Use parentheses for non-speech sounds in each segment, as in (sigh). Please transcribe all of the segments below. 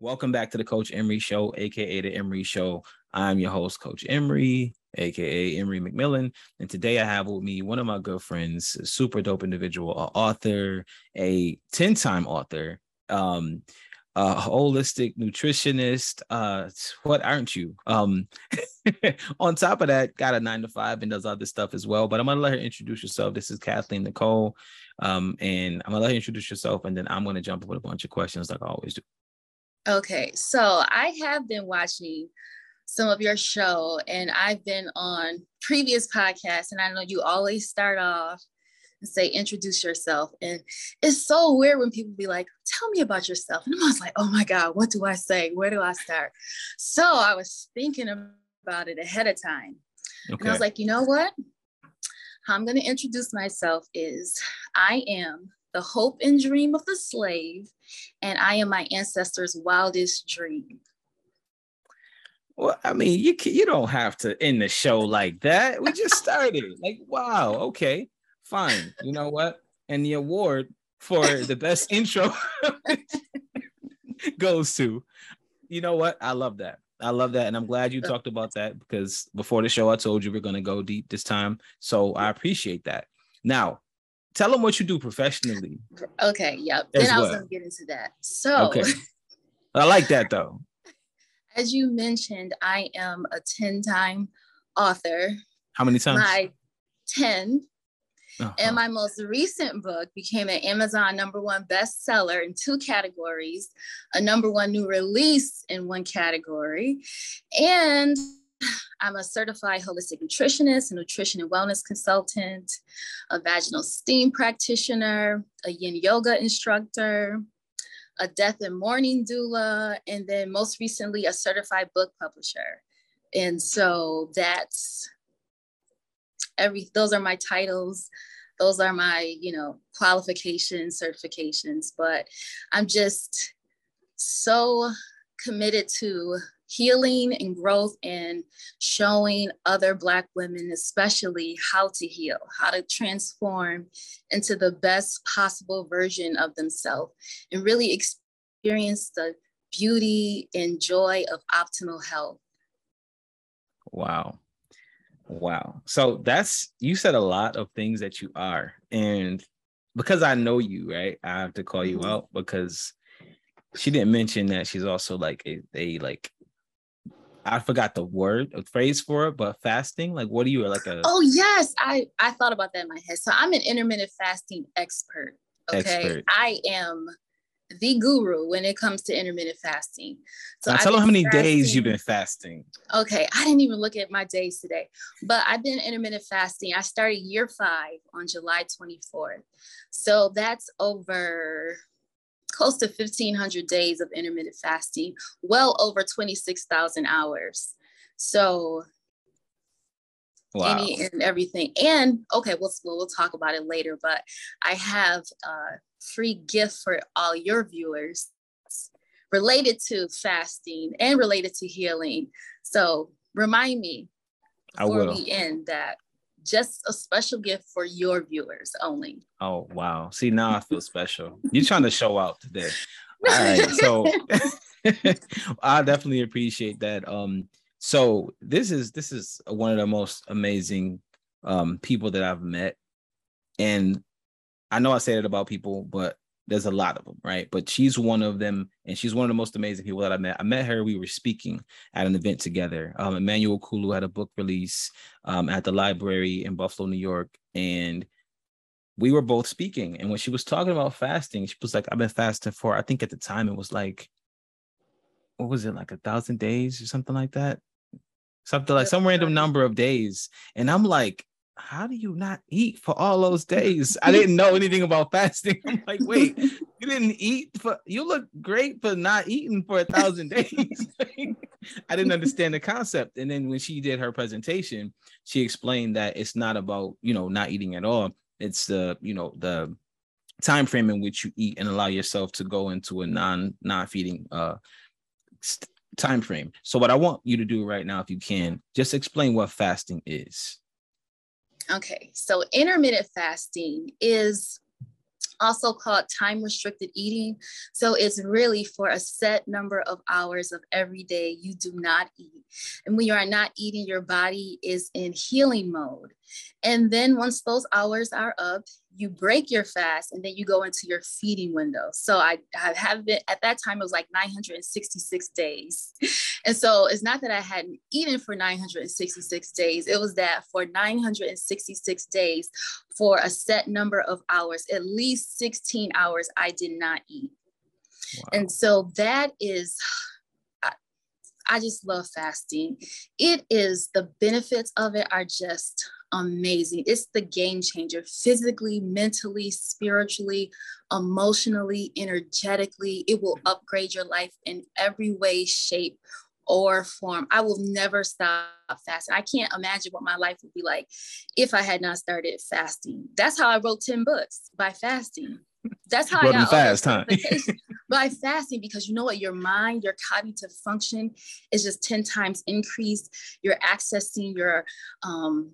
Welcome back to the Coach Emery Show, aka the Emery Show. I'm your host, Coach Emery, aka Emery McMillan. And today I have with me one of my good friends, a super dope individual, an author, a 10-time author, um, a holistic nutritionist. Uh, what aren't you? Um, (laughs) on top of that, got a nine to five and does other stuff as well. But I'm gonna let her introduce herself. This is Kathleen Nicole. Um, and I'm gonna let her introduce yourself, and then I'm gonna jump with a bunch of questions like I always do. Okay, so I have been watching some of your show and I've been on previous podcasts and I know you always start off and say introduce yourself and it's so weird when people be like tell me about yourself and I was like oh my god what do I say? Where do I start? So I was thinking about it ahead of time okay. and I was like you know what? How I'm going to introduce myself is I am the hope and dream of the slave, and I am my ancestors' wildest dream. Well, I mean, you you don't have to end the show like that. We just (laughs) started. like, wow, okay, fine. You know what? And the award for the best (laughs) intro (laughs) goes to. You know what? I love that. I love that, and I'm glad you talked about that because before the show, I told you we're gonna go deep this time. So I appreciate that. Now, tell them what you do professionally. Okay. Yep. Then I was gonna get into that. So okay. (laughs) I like that though. As you mentioned, I am a 10-time author. How many times? My 10. Uh-huh. And my most recent book became an Amazon number one bestseller in two categories, a number one new release in one category, and I'm a certified holistic nutritionist, a nutrition and wellness consultant, a vaginal steam practitioner, a yin yoga instructor, a death and mourning doula, and then most recently, a certified book publisher. And so that's every, those are my titles. Those are my, you know, qualifications, certifications, but I'm just so committed to healing and growth and showing other Black women, especially, how to heal, how to transform into the best possible version of themselves and really experience the beauty and joy of optimal health. Wow. Wow. So that's, you said a lot of things that you are. And because I know you, right, I have to call you mm-hmm. out because she didn't mention that she's also like a, a like I forgot the word, a phrase for it, but fasting. Like, what are you like a? Oh yes, I I thought about that in my head. So I'm an intermittent fasting expert. Okay, expert. I am the guru when it comes to intermittent fasting. So now tell them how many fasting. days you've been fasting. Okay, I didn't even look at my days today, but I've been intermittent fasting. I started year five on July 24th. So that's over close to 1,500 days of intermittent fasting, well over 26,000 hours. So, wow. any and everything. And okay, we'll, we'll talk about it later, but I have a free gift for all your viewers related to fasting and related to healing. So, remind me before we end that just a special gift for your viewers only. Oh wow. See now I feel special. You're trying to show out today. (laughs) All right. So (laughs) I definitely appreciate that. Um so this is this is one of the most amazing um people that I've met. And I know I say that about people, but there's a lot of them, right? But she's one of them, and she's one of the most amazing people that I met. I met her. We were speaking at an event together. Um, Emmanuel Kulu had a book release um, at the library in Buffalo, New York, and we were both speaking. And when she was talking about fasting, she was like, "I've been fasting for." I think at the time it was like, what was it, like a thousand days or something like that, something like some random number of days. And I'm like, how do you not eat for all those days? I didn't know anything about fasting. (laughs) I'm like, wait, you didn't eat for you look great for not eating for a thousand (laughs) days. (laughs) I didn't understand the concept. And then when she did her presentation, she explained that it's not about, you know, not eating at all. It's the, you know, the time frame in which you eat and allow yourself to go into a non non-feeding uh time frame. So what I want you to do right now, if you can, just explain what fasting is. Okay, so intermittent fasting is also called time restricted eating. So it's really for a set number of hours of every day you do not eat. And when you are not eating, your body is in healing mode. And then once those hours are up, you break your fast and then you go into your feeding window. So I, I have been at that time, it was like 966 days. (laughs) And so it's not that I hadn't eaten for 966 days, it was that for 966 days, for a set number of hours, at least 16 hours, I did not eat. Wow. And so that is (sighs) I just love fasting. It is the benefits of it are just amazing. It's the game changer physically, mentally, spiritually, emotionally, energetically. It will upgrade your life in every way, shape, or form. I will never stop fasting. I can't imagine what my life would be like if I had not started fasting. That's how I wrote 10 books by fasting. That's how I got fast, huh? (laughs) by fasting because you know what your mind your cognitive function is just 10 times increased you're accessing your um,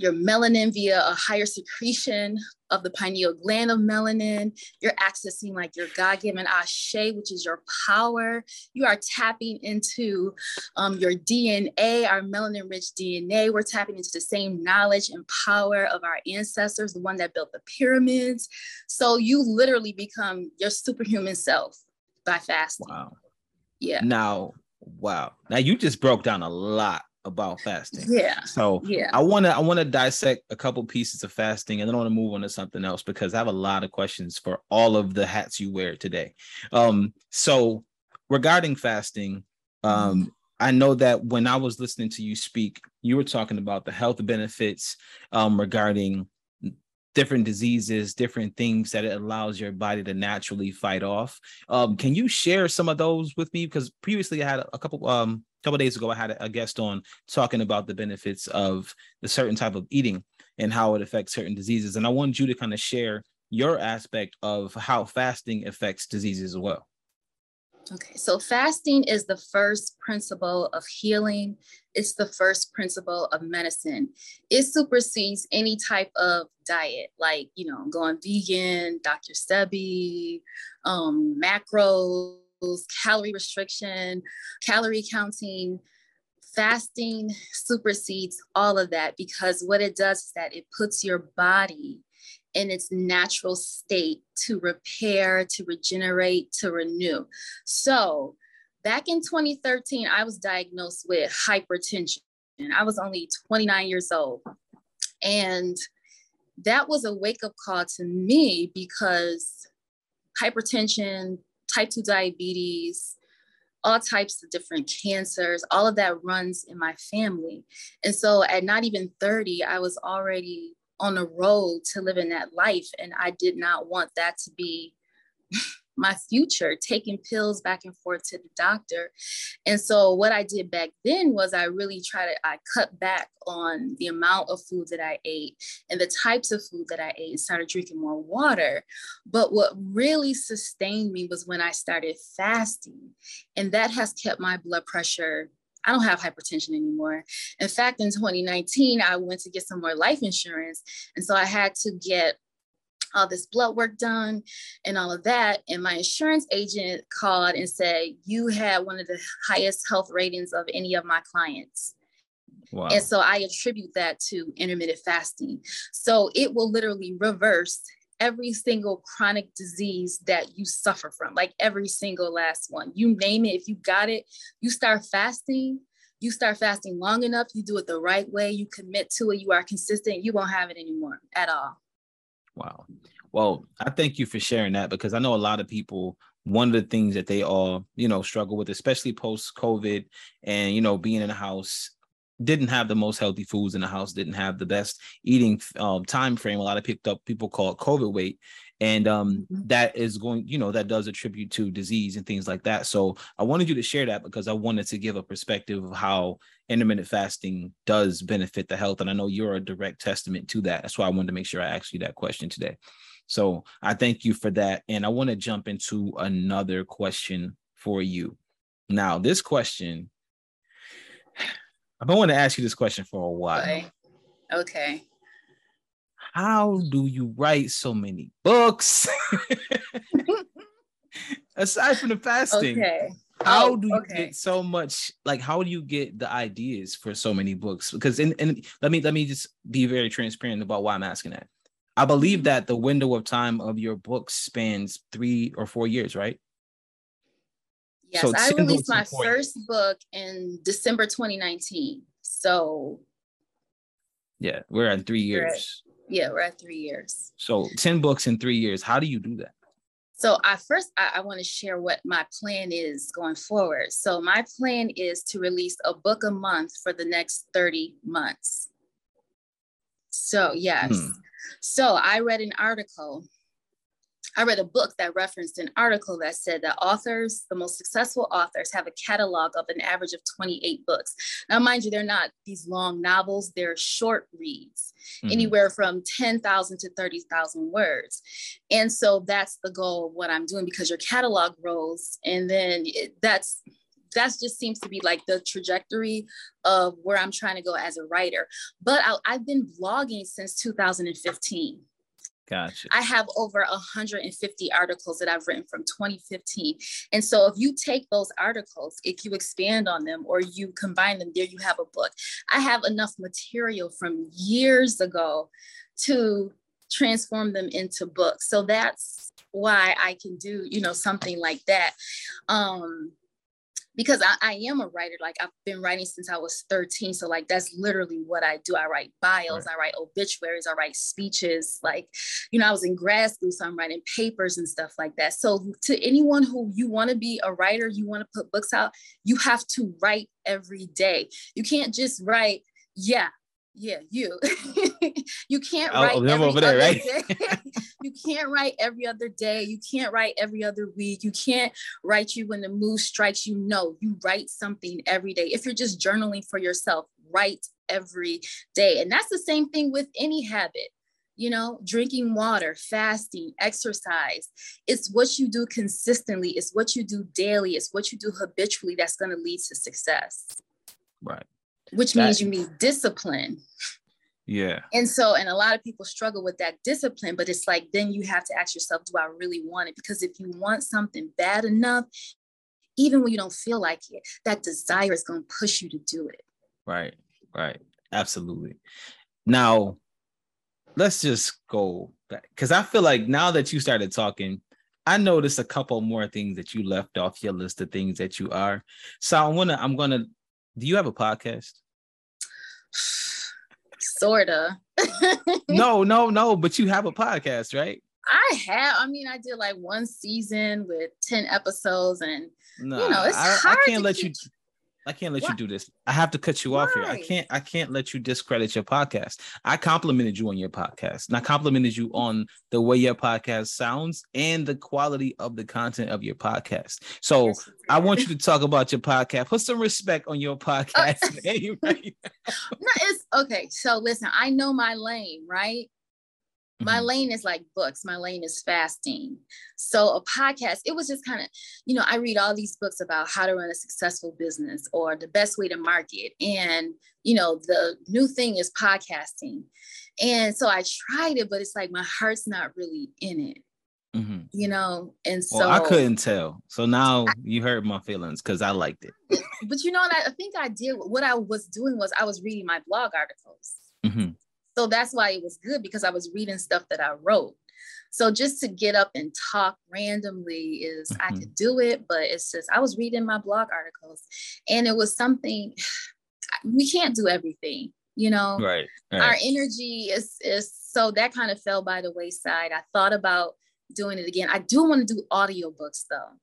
your melanin via a higher secretion of the pineal gland of melanin. You're accessing like your God given ashe, which is your power. You are tapping into um, your DNA, our melanin rich DNA. We're tapping into the same knowledge and power of our ancestors, the one that built the pyramids. So you literally become your superhuman self by fasting. Wow. Yeah. Now, wow. Now you just broke down a lot about fasting. Yeah. So yeah, I want to I want to dissect a couple pieces of fasting, and then I want to move on to something else because I have a lot of questions for all of the hats you wear today. Um, so regarding fasting, um, mm-hmm. I know that when I was listening to you speak, you were talking about the health benefits um, regarding different diseases, different things that it allows your body to naturally fight off. Um, can you share some of those with me? Because previously I had a couple um couple days ago, I had a guest on talking about the benefits of the certain type of eating and how it affects certain diseases. And I wanted you to kind of share your aspect of how fasting affects diseases as well. Okay, so fasting is the first principle of healing. It's the first principle of medicine. It supersedes any type of diet, like, you know, going vegan, Dr. Sebi, um, macros, calorie restriction, calorie counting, fasting supersedes all of that because what it does is that it puts your body in its natural state to repair, to regenerate, to renew. So, back in 2013, I was diagnosed with hypertension. I was only 29 years old. And that was a wake up call to me because hypertension, type 2 diabetes, all types of different cancers, all of that runs in my family. And so at not even 30, I was already on the road to living that life. And I did not want that to be my future, taking pills back and forth to the doctor. And so what I did back then was I really tried to, I cut back on the amount of food that I ate and the types of food that I ate and started drinking more water. But what really sustained me was when I started fasting. And that has kept my blood pressure I don't have hypertension anymore. In fact, in 2019, I went to get some more life insurance. And so I had to get all this blood work done and all of that. And my insurance agent called and said, You had one of the highest health ratings of any of my clients. Wow. And so I attribute that to intermittent fasting. So it will literally reverse every single chronic disease that you suffer from, like every single last one. You name it, if you got it, you start fasting, you start fasting long enough, you do it the right way, you commit to it, you are consistent, you won't have it anymore at all. Wow. Well, I thank you for sharing that because I know a lot of people one of the things that they all, you know, struggle with, especially post COVID and, you know, being in the house, didn't have the most healthy foods in the house, didn't have the best eating um, time frame. A lot of picked up people call it COVID weight. And um, mm-hmm. that is going, you know, that does attribute to disease and things like that. So I wanted you to share that because I wanted to give a perspective of how intermittent fasting does benefit the health. And I know you're a direct testament to that. That's why I wanted to make sure I asked you that question today. So I thank you for that. And I want to jump into another question for you. Now, this question, I've been wanting to ask you this question for a while. Okay. How do you write so many books? (laughs) Aside from the fasting, okay. how oh, do you okay. get so much? Like, how do you get the ideas for so many books? Because in, in let me let me just be very transparent about why I'm asking that. I believe mm-hmm. that the window of time of your book spans three or four years, right? Yes, so I released my first book in December 2019. So yeah, we're at three years. Yeah, we're at three years. So 10 books in three years. How do you do that? So I first I, I want to share what my plan is going forward. So my plan is to release a book a month for the next 30 months. So yes. Hmm. So I read an article I read a book that referenced an article that said that authors, the most successful authors, have a catalog of an average of 28 books. Now, mind you, they're not these long novels, they're short reads, mm-hmm. anywhere from 10,000 to 30,000 words. And so that's the goal of what I'm doing because your catalog grows. And then it, that's that just seems to be like the trajectory of where I'm trying to go as a writer. But I, I've been blogging since 2015. Gotcha. I have over 150 articles that I've written from 2015. And so if you take those articles, if you expand on them or you combine them, there you have a book. I have enough material from years ago to transform them into books. So that's why I can do, you know, something like that. Um, because I, I, am a writer. Like I've been writing since I was 13. So like that's literally what I do. I write bios, right. I write obituaries, I write speeches. Like, you know, I was in grad school, so I'm writing papers and stuff like that. So to anyone who you want to be a writer, you want to put books out, you have to write every day. You can't just write, yeah, yeah, you. (laughs) you can't oh, write every over there, right? (laughs) (laughs) you can't write every other day. You can't write every other week. You can't write you when the mood strikes you. No, you write something every day. If you're just journaling for yourself, write every day. And that's the same thing with any habit. You know, drinking water, fasting, exercise. It's what you do consistently. It's what you do daily. It's what you do habitually that's going to lead to success. Right which that, means you need discipline. Yeah. And so, and a lot of people struggle with that discipline, but it's like, then you have to ask yourself, do I really want it? Because if you want something bad enough, even when you don't feel like it, that desire is going to push you to do it. Right, right. Absolutely. Now, let's just go back because I feel like now that you started talking, I noticed a couple more things that you left off your list of things that you are. So I wanna, I'm gonna do you have a podcast? Sorta. (laughs) no, no, no, but you have a podcast, right? I have. I mean, I did like one season with 10 episodes, and no, you know, it's I, hard I can't let keep... you I can't let what? you do this. I have to cut you Why? off here. I can't I can't let you discredit your podcast. I complimented you on your podcast. And I complimented you on the way your podcast sounds and the quality of the content of your podcast. So I want you to (laughs) talk about your podcast. Put some respect on your podcast. (laughs) (laughs) no, it's okay. So listen, I know my lane, right? My mm-hmm. lane is like books. My lane is fasting. So a podcast it was just kind of you know i read all these books about how to run a successful business or the best way to market. And you know the new thing is podcasting. And so i tried it but it's like my heart's not really in it mm-hmm. you know? And so well, i couldn't tell. So now I, you hurt my feelings because i liked it. (laughs) But you know what? I, I, think i did what i was doing was i was reading my blog articles. Mm-hmm. So that's why it was good because I was reading stuff that I wrote. So just to get up and talk randomly is mm-hmm. I could do it, but it's just I was reading my blog articles and it was something (sighs) we can't do everything, you know. Right. right. Our energy is is so that kind of fell by the wayside. I thought about doing it again. I do want to do audiobooks though.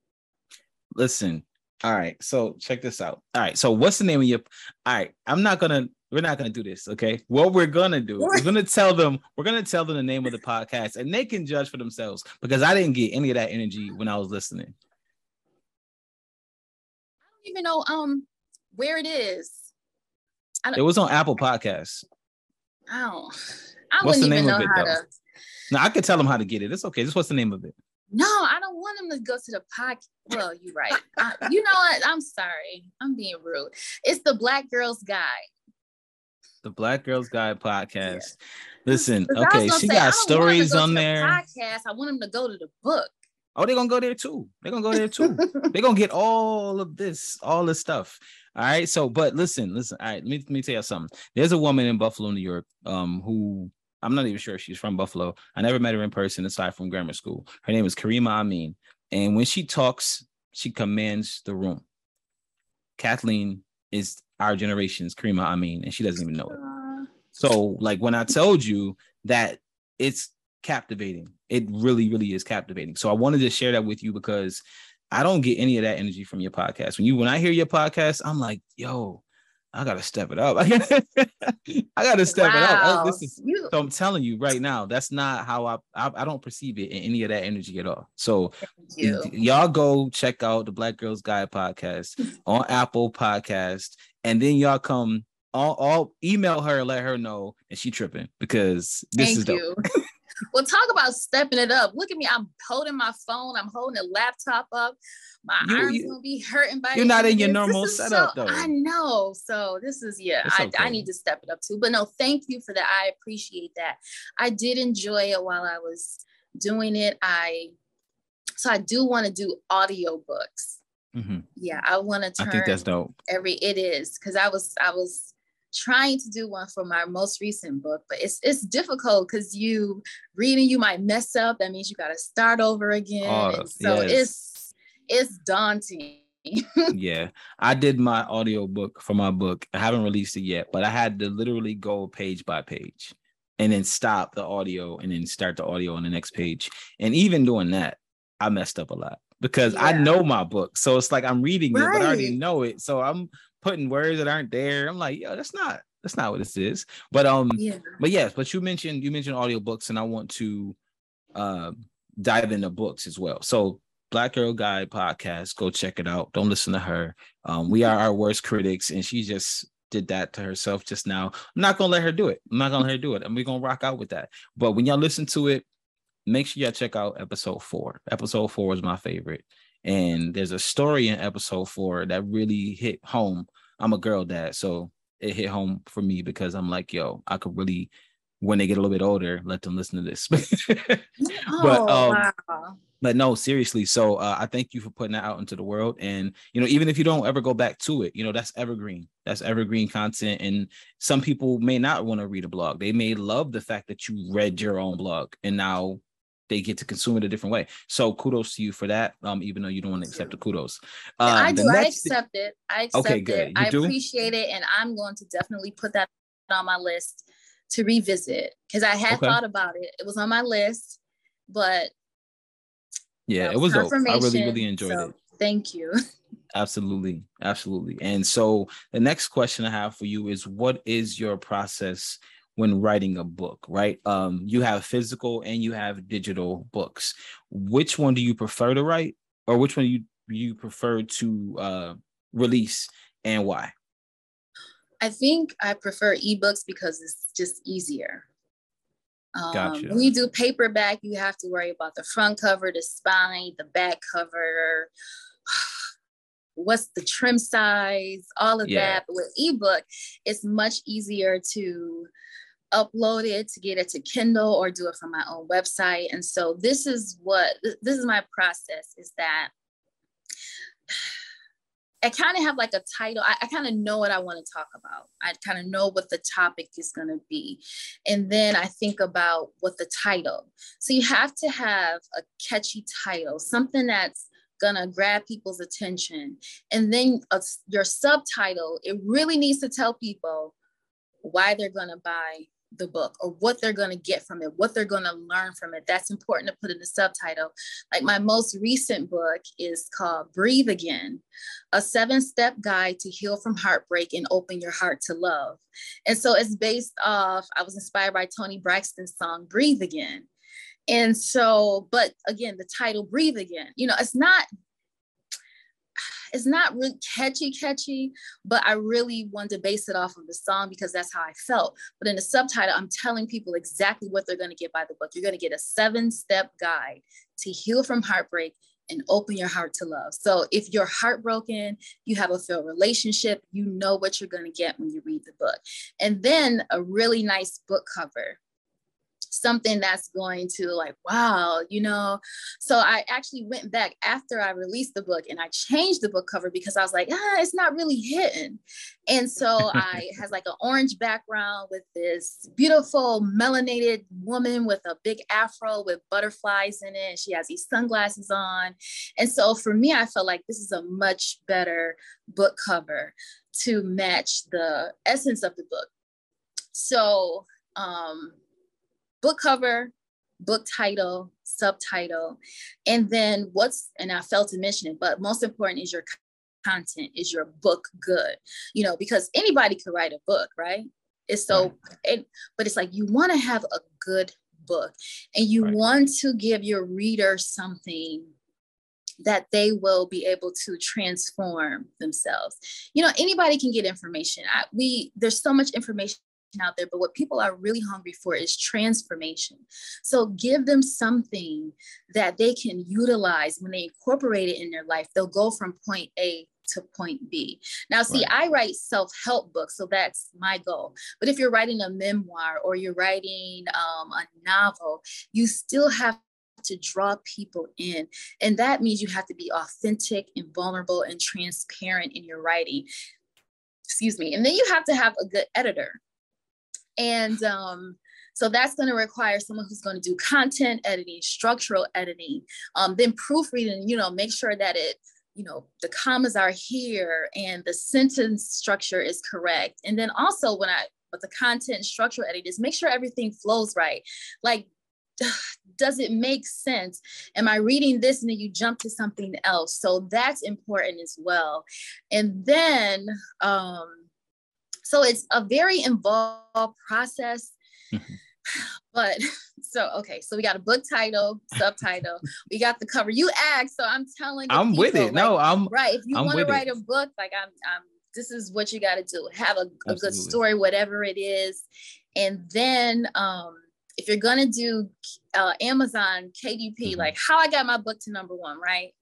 Listen, all right. So check this out. All right. So what's the name of your all right? I'm not gonna we're not gonna do this, okay? What we're gonna do, we're gonna tell them, we're gonna tell them the name of the podcast, and they can judge for themselves because I didn't get any of that energy when I was listening. I don't even know um where it is. It was on Apple Podcasts. Oh, I what's the name of it though? To... No, I could tell them how to get it. It's okay. Just what's the name of it? No, I don't want them to go to the podcast. Well, you're right. I, you know what? I'm sorry. I'm being rude. It's the Black Girls Guide the Black Girls Guide podcast. Listen, okay, she say, got stories on there. podcast. I want them to go to the book. Oh, they're gonna go there too. They're gonna go there too. (laughs) they're gonna get all of this, all this stuff. All right. So, but listen, listen. All right, let me let me tell you something. There's a woman in Buffalo, New York, um, who I'm not even sure if she's from Buffalo. I never met her in person aside from grammar school. Her name is Karima Amin. And when she talks, she commands the room. Kathleen is our generation's Karima Amin, and she doesn't even know it. So, like when I told you that it's captivating, it really, really is captivating. So I wanted to share that with you because I don't get any of that energy from your podcast. When you when I hear your podcast, I'm like, yo, I gotta step it up. (laughs) I gotta step wow. it up. This is you. so I'm telling you right now, that's not how I, I, I don't perceive it in any of that energy at all. So y'all go check out the Black Girls Guide podcast (laughs) on Apple Podcast, and then y'all come all, all email her, let her know, and she tripping because this Thank is dope. (laughs) well, talk about stepping it up. Look at me. I'm holding my phone. I'm holding a laptop up. My you, arms you, gonna be hurting by You're not in your normal setup so, though. I know. So this is yeah, I, okay. I need to step it up too. But no, thank you for that. I appreciate that. I did enjoy it while I was doing it. I so I do want to do audio books. Mm-hmm. Yeah, I want to turn. I think that's dope. Every it is because I was I was trying to do one for my most recent book, but it's it's difficult because you reading you might mess up. That means you got to start over again. Oh, so yes. it's it's daunting. (laughs) yeah, I did my audio book for my book. I haven't released it yet, but I had to literally go page by page and then stop the audio and then start the audio on the next page. And even doing that, I messed up a lot because yeah. I know my book. So it's like I'm reading right. it, but I already know it. So I'm putting words that aren't there. I'm like, yo, that's not that's not what this is. But um, yeah. but yes, but you mentioned you mentioned audiobooks, and I want to uh dive into books as well. So Black Girl Guide podcast, go check it out. Don't listen to her. Um, we are our worst critics, and she just did that to herself just now. I'm not gonna let her do it. I'm not gonna let her do it, and we're gonna rock out with that. But when y'all listen to it, make sure y'all check out episode four. Episode four is my favorite. And there's a story in episode four that really hit home I'm a girl dad, so it hit home for me because I'm like, yo, I could really, when they get a little bit older, let them listen to this. (laughs) oh, but um, wow. but no, seriously. So uh, I thank you for putting that out into the world, and you know, even if you don't ever go back to it, you know, that's evergreen. That's evergreen content, and some people may not want to read a blog. They may love the fact that you read your own blog, and now they get to consume it a different way. So kudos to you for that. Um, even though you don't want to accept the kudos. Um, I do. I accept it. I accept okay, good. it. You I do? appreciate it, and I'm going to definitely put that on my list to revisit because I had okay. thought about it. It was on my list, but yeah, it was dope. I really, really enjoyed so, it. Thank you. (laughs) Absolutely, absolutely. And so the next question I have for you is, what is your process? When writing a book, right? Um, you have physical and you have digital books. Which one do you prefer to write, or which one you you prefer to uh, release, and why? I think I prefer ebooks because it's just easier. Um, gotcha. When you do paperback, you have to worry about the front cover, the spine, the back cover. (sighs) What's the trim size, all of yeah. that. But with ebook, it's much easier to upload it to get it to Kindle or do it from my own website. And so this is what this is my process is that (sighs) I kind of have like a title. I, I kind of know what I want to talk about. I kind of know what the topic is going to be. And then I think about what the title. So you have to have a catchy title, something that's going to grab people's attention. And then uh, a, your subtitle, it really needs to tell people why they're going to buy the book or what they're going to get from it, what they're going to learn from it. That's important to put in the subtitle. Like my most recent book is called Breathe Again, a seven step guide to heal from heartbreak and open your heart to love. And so it's based off, I was inspired by Toni Braxton's song, Breathe Again. And so, but again, the title, Breathe Again, you know, it's not it's not really catchy, catchy, but I really wanted to base it off of the song because that's how I felt. But in the subtitle, I'm telling people exactly what they're going to get by the book. You're going to get a seven step guide to heal from heartbreak and open your heart to love. So if you're heartbroken, you have a failed relationship, you know what you're going to get when you read the book. And then a really nice book cover something that's going to like wow you know? So i actually went back after i released the book and i changed the book cover because i was like ah it's not really hitting. And so i (laughs) has like an orange background with this beautiful melanated woman with a big afro with butterflies in it. She has these sunglasses on. And so for me i felt like this is a much better book cover to match the essence of the book. So um book cover, book title, subtitle, and then what's, and I failed to mention it, but most important is your content. Is your book good? You know, because anybody could write a book, right? It's so, it, but it's like you want to have a good book and you right. want to give your reader something that they will be able to transform themselves. You know, anybody can get information. I, we there's so much information out there, but what people are really hungry for is transformation. So give them something that they can utilize when they incorporate it in their life. They'll go from point A to point B. Now, see, right. I write self help books, so that's my goal. But if you're writing a memoir or you're writing um, a novel, you still have to draw people in. And that means you have to be authentic and vulnerable and transparent in your writing. Excuse me. And then you have to have a good editor and um, so that's going to require someone who's going to do content editing, structural editing, um, then proofreading, you know, make sure that it, you know, the commas are here and the sentence structure is correct. And then also when I, but the content structural edit is make sure everything flows right. Like, (sighs) does it make sense? Am I reading this and then you jump to something else? So that's important as well. And then, um, so it's a very involved process. Mm-hmm. But (laughs) so okay, so we got a book title, subtitle, (laughs) we got the cover. You asked, so I'm telling you, I'm people, with it. Like, no, I'm right. If you want to write it. a book, like I'm I'm this is what you got to do. Have a, a good story, whatever it is. And then um if you're gonna do uh, Amazon KDP, mm-hmm. like how I got my book to number one, right?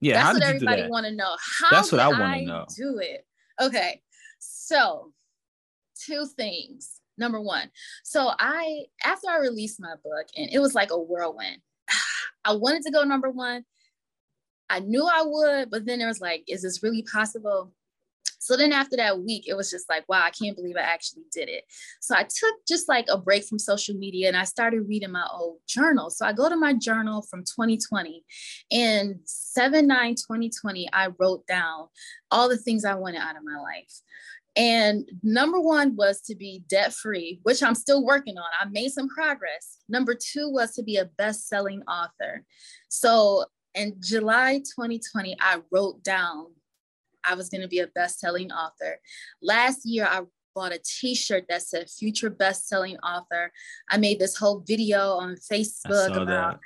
Yeah, that's what everybody want to know. How that's what I want to know. Do it. Okay, so two things. Number one, so I, after I released my book, and it was like a whirlwind, (sighs) I wanted to go number one. I knew I would, but then there was like, is this really possible? So then after that week, it was just like, wow, I can't believe I actually did it. So I took just like a break from social media and I started reading my old journal. So I go to my journal from 2020 and 7 9 2020, I wrote down all the things I wanted out of my life. And number one was to be debt free, which I'm still working on. I made some progress. Number two was to be a best selling author. So in July 2020, I wrote down I was going to be a best selling author. Last year, I bought a t-shirt that said future best-selling author i made this whole video on facebook about that.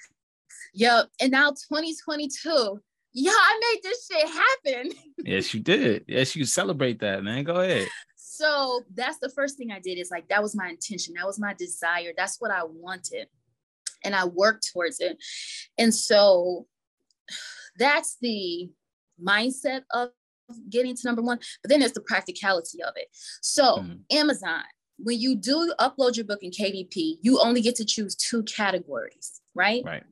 yep and now 2022 yeah, I made this shit happen. (laughs) yes, you did. Yes, you celebrate that, man. Go ahead. So that's the first thing I did is like that was my intention. That was my desire. That's what I wanted. And I worked towards it. And so (sighs) that's the mindset of getting to number one. But then there's the practicality of it. So mm-hmm. Amazon, when you do upload your book in KDP, you only get to choose two categories, right? Right.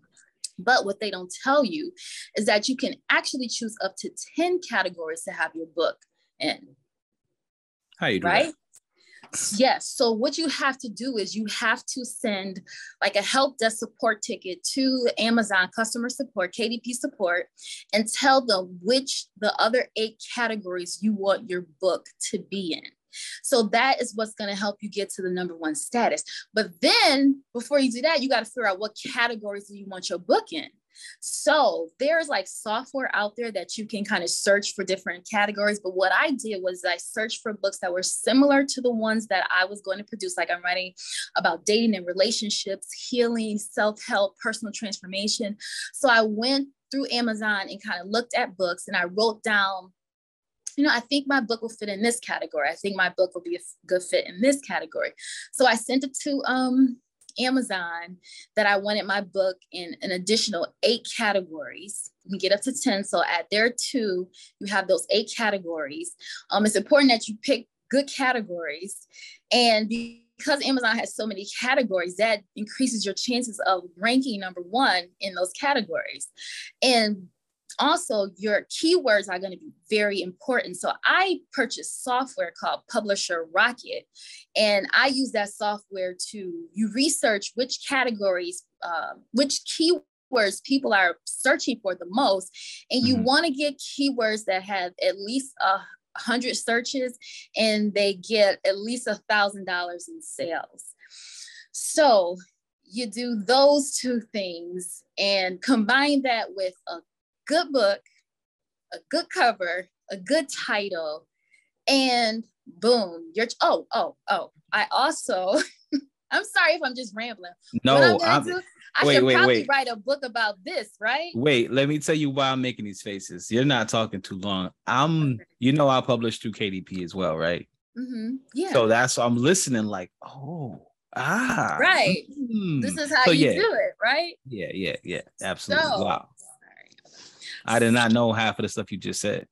But what they don't tell you is that you can actually choose up to 10 categories to have your book in. How you do right? That? Yes. So what you have to do is you have to send like a help desk support ticket to Amazon customer support, KDP support, and tell them which the other eight categories you want your book to be in. So that is what's going to help you get to the number one status. But then before you do that, you got to figure out what categories do you want your book in. So there's like software out there that you can kind of search for different categories. But what I did was I searched for books that were similar to the ones that I was going to produce. Like I'm writing about dating and relationships, healing, self help, personal transformation. So I went through Amazon and kind of looked at books and I wrote down you know, I think my book will fit in this category. I think my book will be a good fit in this category. So I sent it to um, Amazon that I wanted my book in an additional eight categories. You can get up to 10. So at their two, you have those eight categories. Um, it's important that you pick good categories. And because Amazon has so many categories, that increases your chances of ranking number one in those categories. And also your keywords are going to be very important. So I purchased software called Publisher Rocket, and I use that software to you research which categories, uh, which keywords people are searching for the most, and you mm-hmm. want to get keywords that have at least a hundred searches, and they get at least a thousand dollars in sales. So you do those two things and combine that with a good book, a good cover, a good title, and boom, you're oh, oh, oh. I also (laughs) I'm sorry if I'm just rambling. No, I'm, do, I wait, should wait, probably wait. write a book about this, right? Wait, let me tell you why I'm making these faces. You're not talking too long. I'm, you know, I published through KDP as well, right? Mm-hmm. Yeah. So that's I'm listening, like, oh, ah, right. Mm. This is how so, you yeah. do it, right? Yeah, yeah, yeah. Absolutely. So, wow. I did not know half of the stuff you just said.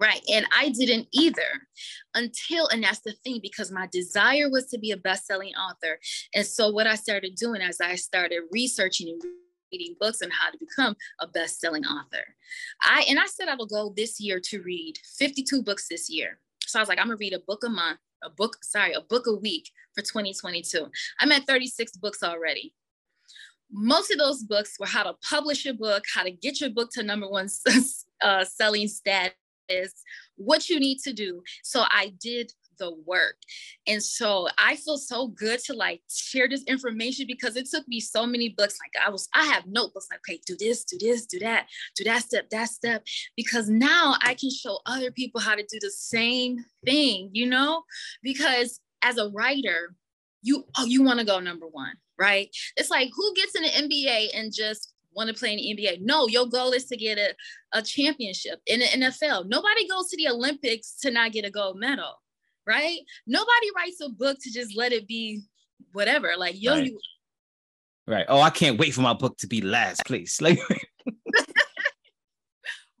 Right. And I didn't either until, and that's the thing, because my desire was to be a best selling author. And so, what I started doing as I started researching and reading books on how to become a best selling author, I, and I said I will go this year to read 52 books this year. So, I was like, I'm going to read a book a month, a book, sorry, a book a week for 2022. I'm at 36 books already most of those books were how to publish your book, how to get your book to number one (laughs) uh, selling status, what you need to do. So I did the work. And so I feel so good to like share this information because it took me so many books. Like I was, I have notebooks like, okay, do this, do this, do that, do that step, that step. Because now I can show other people how to do the same thing, you know? Because as a writer, you oh, you want to go number one right? It's like who gets in the NBA and just want to play in the NBA? No, your goal is to get a, a championship in the NFL. Nobody goes to the Olympics to not get a gold medal, right? Nobody writes a book to just let it be whatever. Like, yo, right. you Right. Oh, I can't wait for my book to be last place. Like (laughs)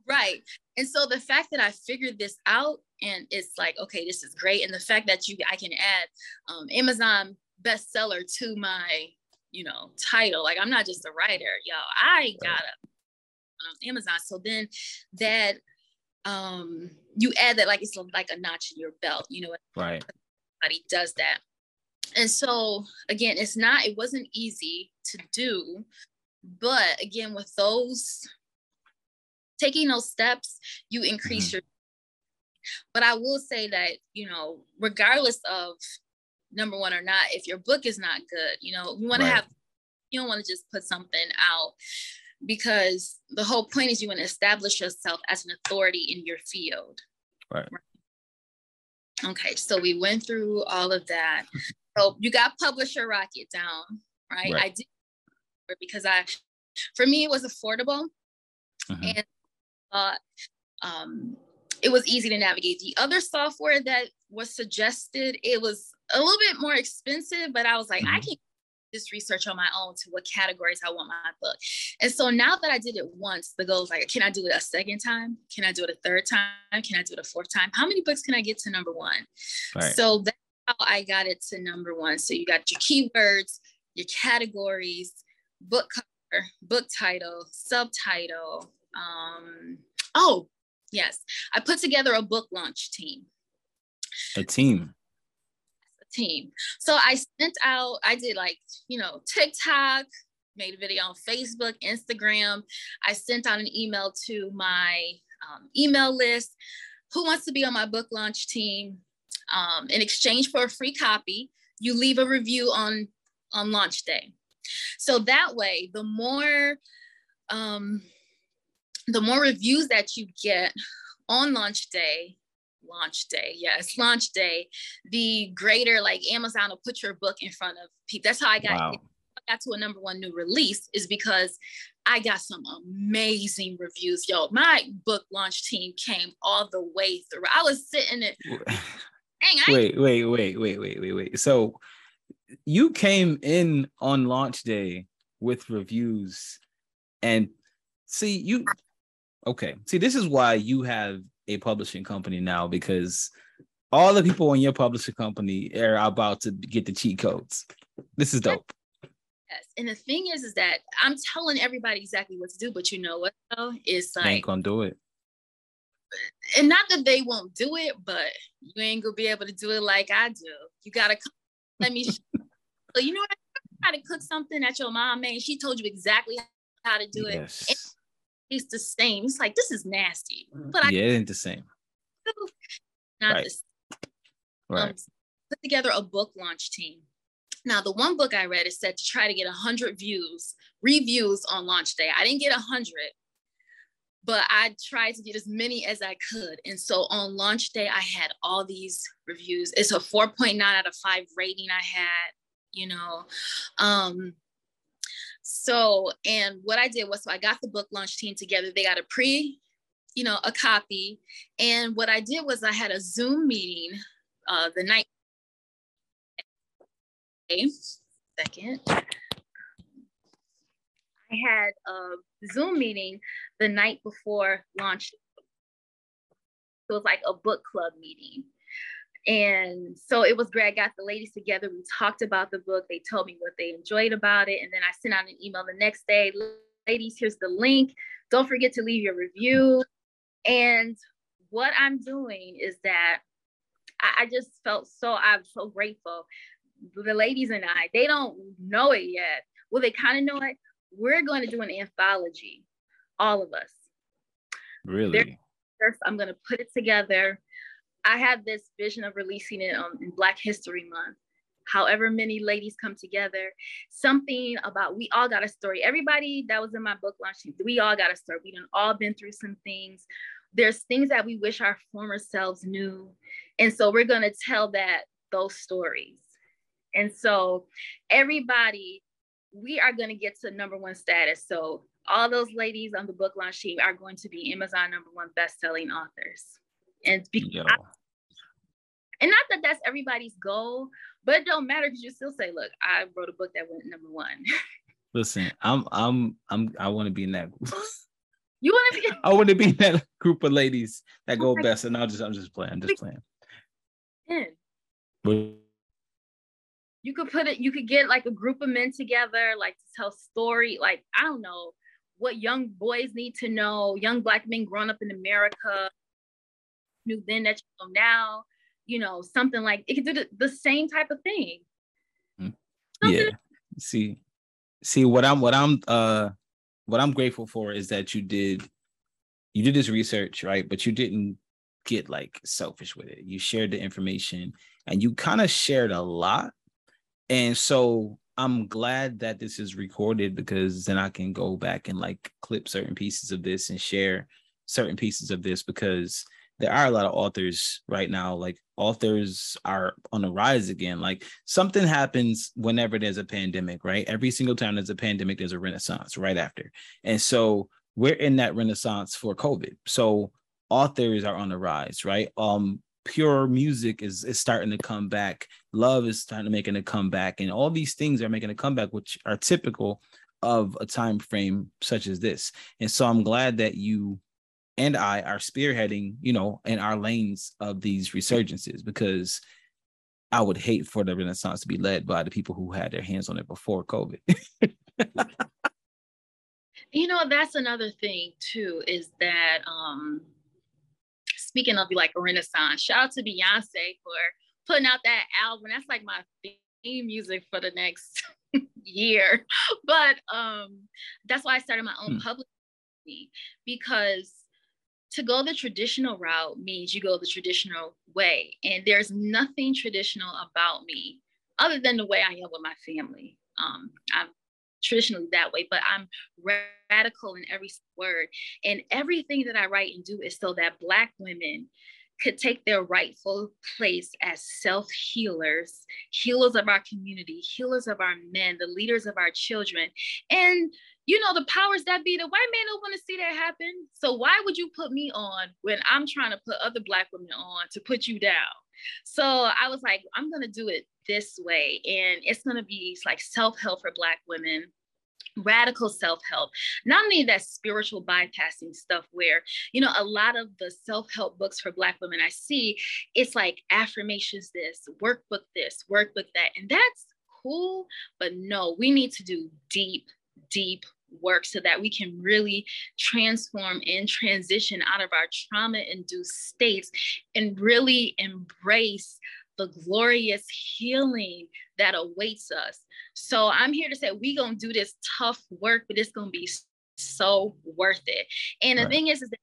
Right. And so the fact that I figured this out and it's like, okay, this is great. And the fact that you I can add um, Amazon bestseller to my, you know, title. Like I'm not just a writer, yo. I got on Amazon. So then that um you add that like it's like a notch in your belt, you know. Right. Everybody does that. And so again, it's not, it wasn't easy to do, but again, with those taking those steps, you increase mm-hmm. your but I will say that, you know, regardless of number one or not if your book is not good you know you want right. to have you don't want to just put something out because the whole point is you want to establish yourself as an authority in your field right, right. okay so we went through all of that so you got publisher rocket down right, right. i did because i for me it was affordable mm-hmm. and uh, um, it was easy to navigate the other software that was suggested it was a little bit more expensive, but I was like, mm-hmm. I can this research on my own to what categories I want my book. And so now that I did it once, the goal is like, can I do it a second time? Can I do it a third time? Can I do it a fourth time? How many books can I get to number one? Right. So that's how I got it to number one. So you got your keywords, your categories, book cover, book title, subtitle. Um, oh, yes. I put together a book launch team. A team team. So I sent out, I did like, you know, TikTok, made a video on Facebook, Instagram. I sent out an email to my um, email list. Who wants to be on my book launch team? Um, in exchange for a free copy, you leave a review on on launch day. So that way, the more um, the more reviews that you get on launch day, launch day. Yes, (laughs) launch day. The greater like Amazon will put your book in front of people. That's how I got, wow. I got to a number one new release is because I got some amazing reviews. Yo, my book launch team came all the way through. I was sitting it. (laughs) Dang, wait, wait, wait, wait, wait, wait, wait. So you came in on launch day with reviews and see you okay see this is why you have a publishing company now because all the people in your publishing company are about to get the cheat codes. This is dope. Yes. And the thing is, is that I'm telling everybody exactly what to do, but you know what though? It's like ain't gonna do it. And not that they won't do it, but you ain't gonna be able to do it like I do. You gotta come, let me. so (laughs) you know what? I try to cook something that your mom made. She told you exactly how to do yes. it. It's the same. It's like this is nasty, but I yeah, it ain't the same. (laughs) Not right. the same. Right. Um, put together a book launch team. Now, the one book I read is said to try to get 100 views, reviews on launch day. I didn't get 100, but I tried to get as many as I could. And so on launch day, I had all these reviews. It's a 4.9 out of 5 rating I had, you know. Um, so, and what I did was, so I got the book launch team together. They got a pre, you know, a copy. And what I did was I had a Zoom meeting uh, the night Okay. second. I had a Zoom meeting the night before launch. So it was like a book club meeting. And so it was great. I got the ladies together. We talked about the book. They told me what they enjoyed about it. And then I sent out an email the next day. Ladies, here's the link. Don't forget to leave your review. And what I'm doing is that I, I just felt so, I'm so grateful the ladies and I, they don't know it yet. Well, they kind of know it. We're going to do an anthology, all of us. Really? First, I'm going to put it together. I have this vision of releasing it on, in Black History Month. However, many ladies come together, something about we all got a story. Everybody that was in my book launch, we all got a story. We've all been through some things. There's things that we wish our former selves knew. And so we're going to tell that those stories and so everybody, we are going to get to number one status. So all those ladies on the book launch team are going to be Amazon number one best-selling authors. And because I, and not that that's everybody's goal, but it don't matter because you still say, look, I wrote a book that went number one. (laughs) Listen, I'm I'm I'm I want to be in that group. You want to be (laughs) I want to be in that group of ladies that go oh best. And I'll just I'm just playing. I'm just playing. In. But you could put it you could get like a group of men together like to tell story like i don't know what young boys need to know young black men growing up in america knew then that you know now you know something like it could do the, the same type of thing. Mm. yeah. See see what i'm what i'm uh what i'm grateful for is that you did you did this research right? But you didn't get like selfish with it. You shared the information and you kind of shared a lot. And so I'm glad that this is recorded because then I can go back and like clip certain pieces of this and share certain pieces of this because there are a lot of authors right now like authors are on the rise again. Like something happens whenever there's a pandemic right? Every single time there's a pandemic there's a renaissance right after. And so we're in that renaissance for covid. So authors are on the rise right? Um pure music is is starting to come back. Love is starting to making a comeback. And all these things are making a comeback which are typical of a time frame such as this. And so i'm glad that you and i are spearheading you know in our lanes of these resurgences because i would hate for the renaissance to be led by the people who had their hands on it before covid (laughs) you know that's another thing too is that um speaking of like a renaissance, shout out to Beyonce for putting out that album. That's like my theme music for the next (laughs) year. But um, that's why I started my own hmm. public because to go the traditional route means you go the traditional way. And there's nothing traditional about me other than the way I am with my family. Um, I'm traditionally that way, but I'm radical in every word. And everything that I write and do is so that Black women could take their rightful place as self healers, healers of our community, healers of our men, the leaders of our children. And you know, the powers that be, the white man don't want to see that happen. So why would you put me on when I'm trying to put other black women on to put you down? So I was like, I'm gonna do it this way. And it's gonna be like self-help for black women radical self-help. Not only that spiritual bypassing stuff where you know a lot of the self-help books for black women i see it's like affirmations this workbook this workbook that and that's cool but no we need to do deep deep work so that we can really transform and transition out of our trauma induced states and really embrace the glorious healing that awaits us. So I'm here to say we gonna do this tough work, but it's gonna be so worth it. And the right. thing is, is that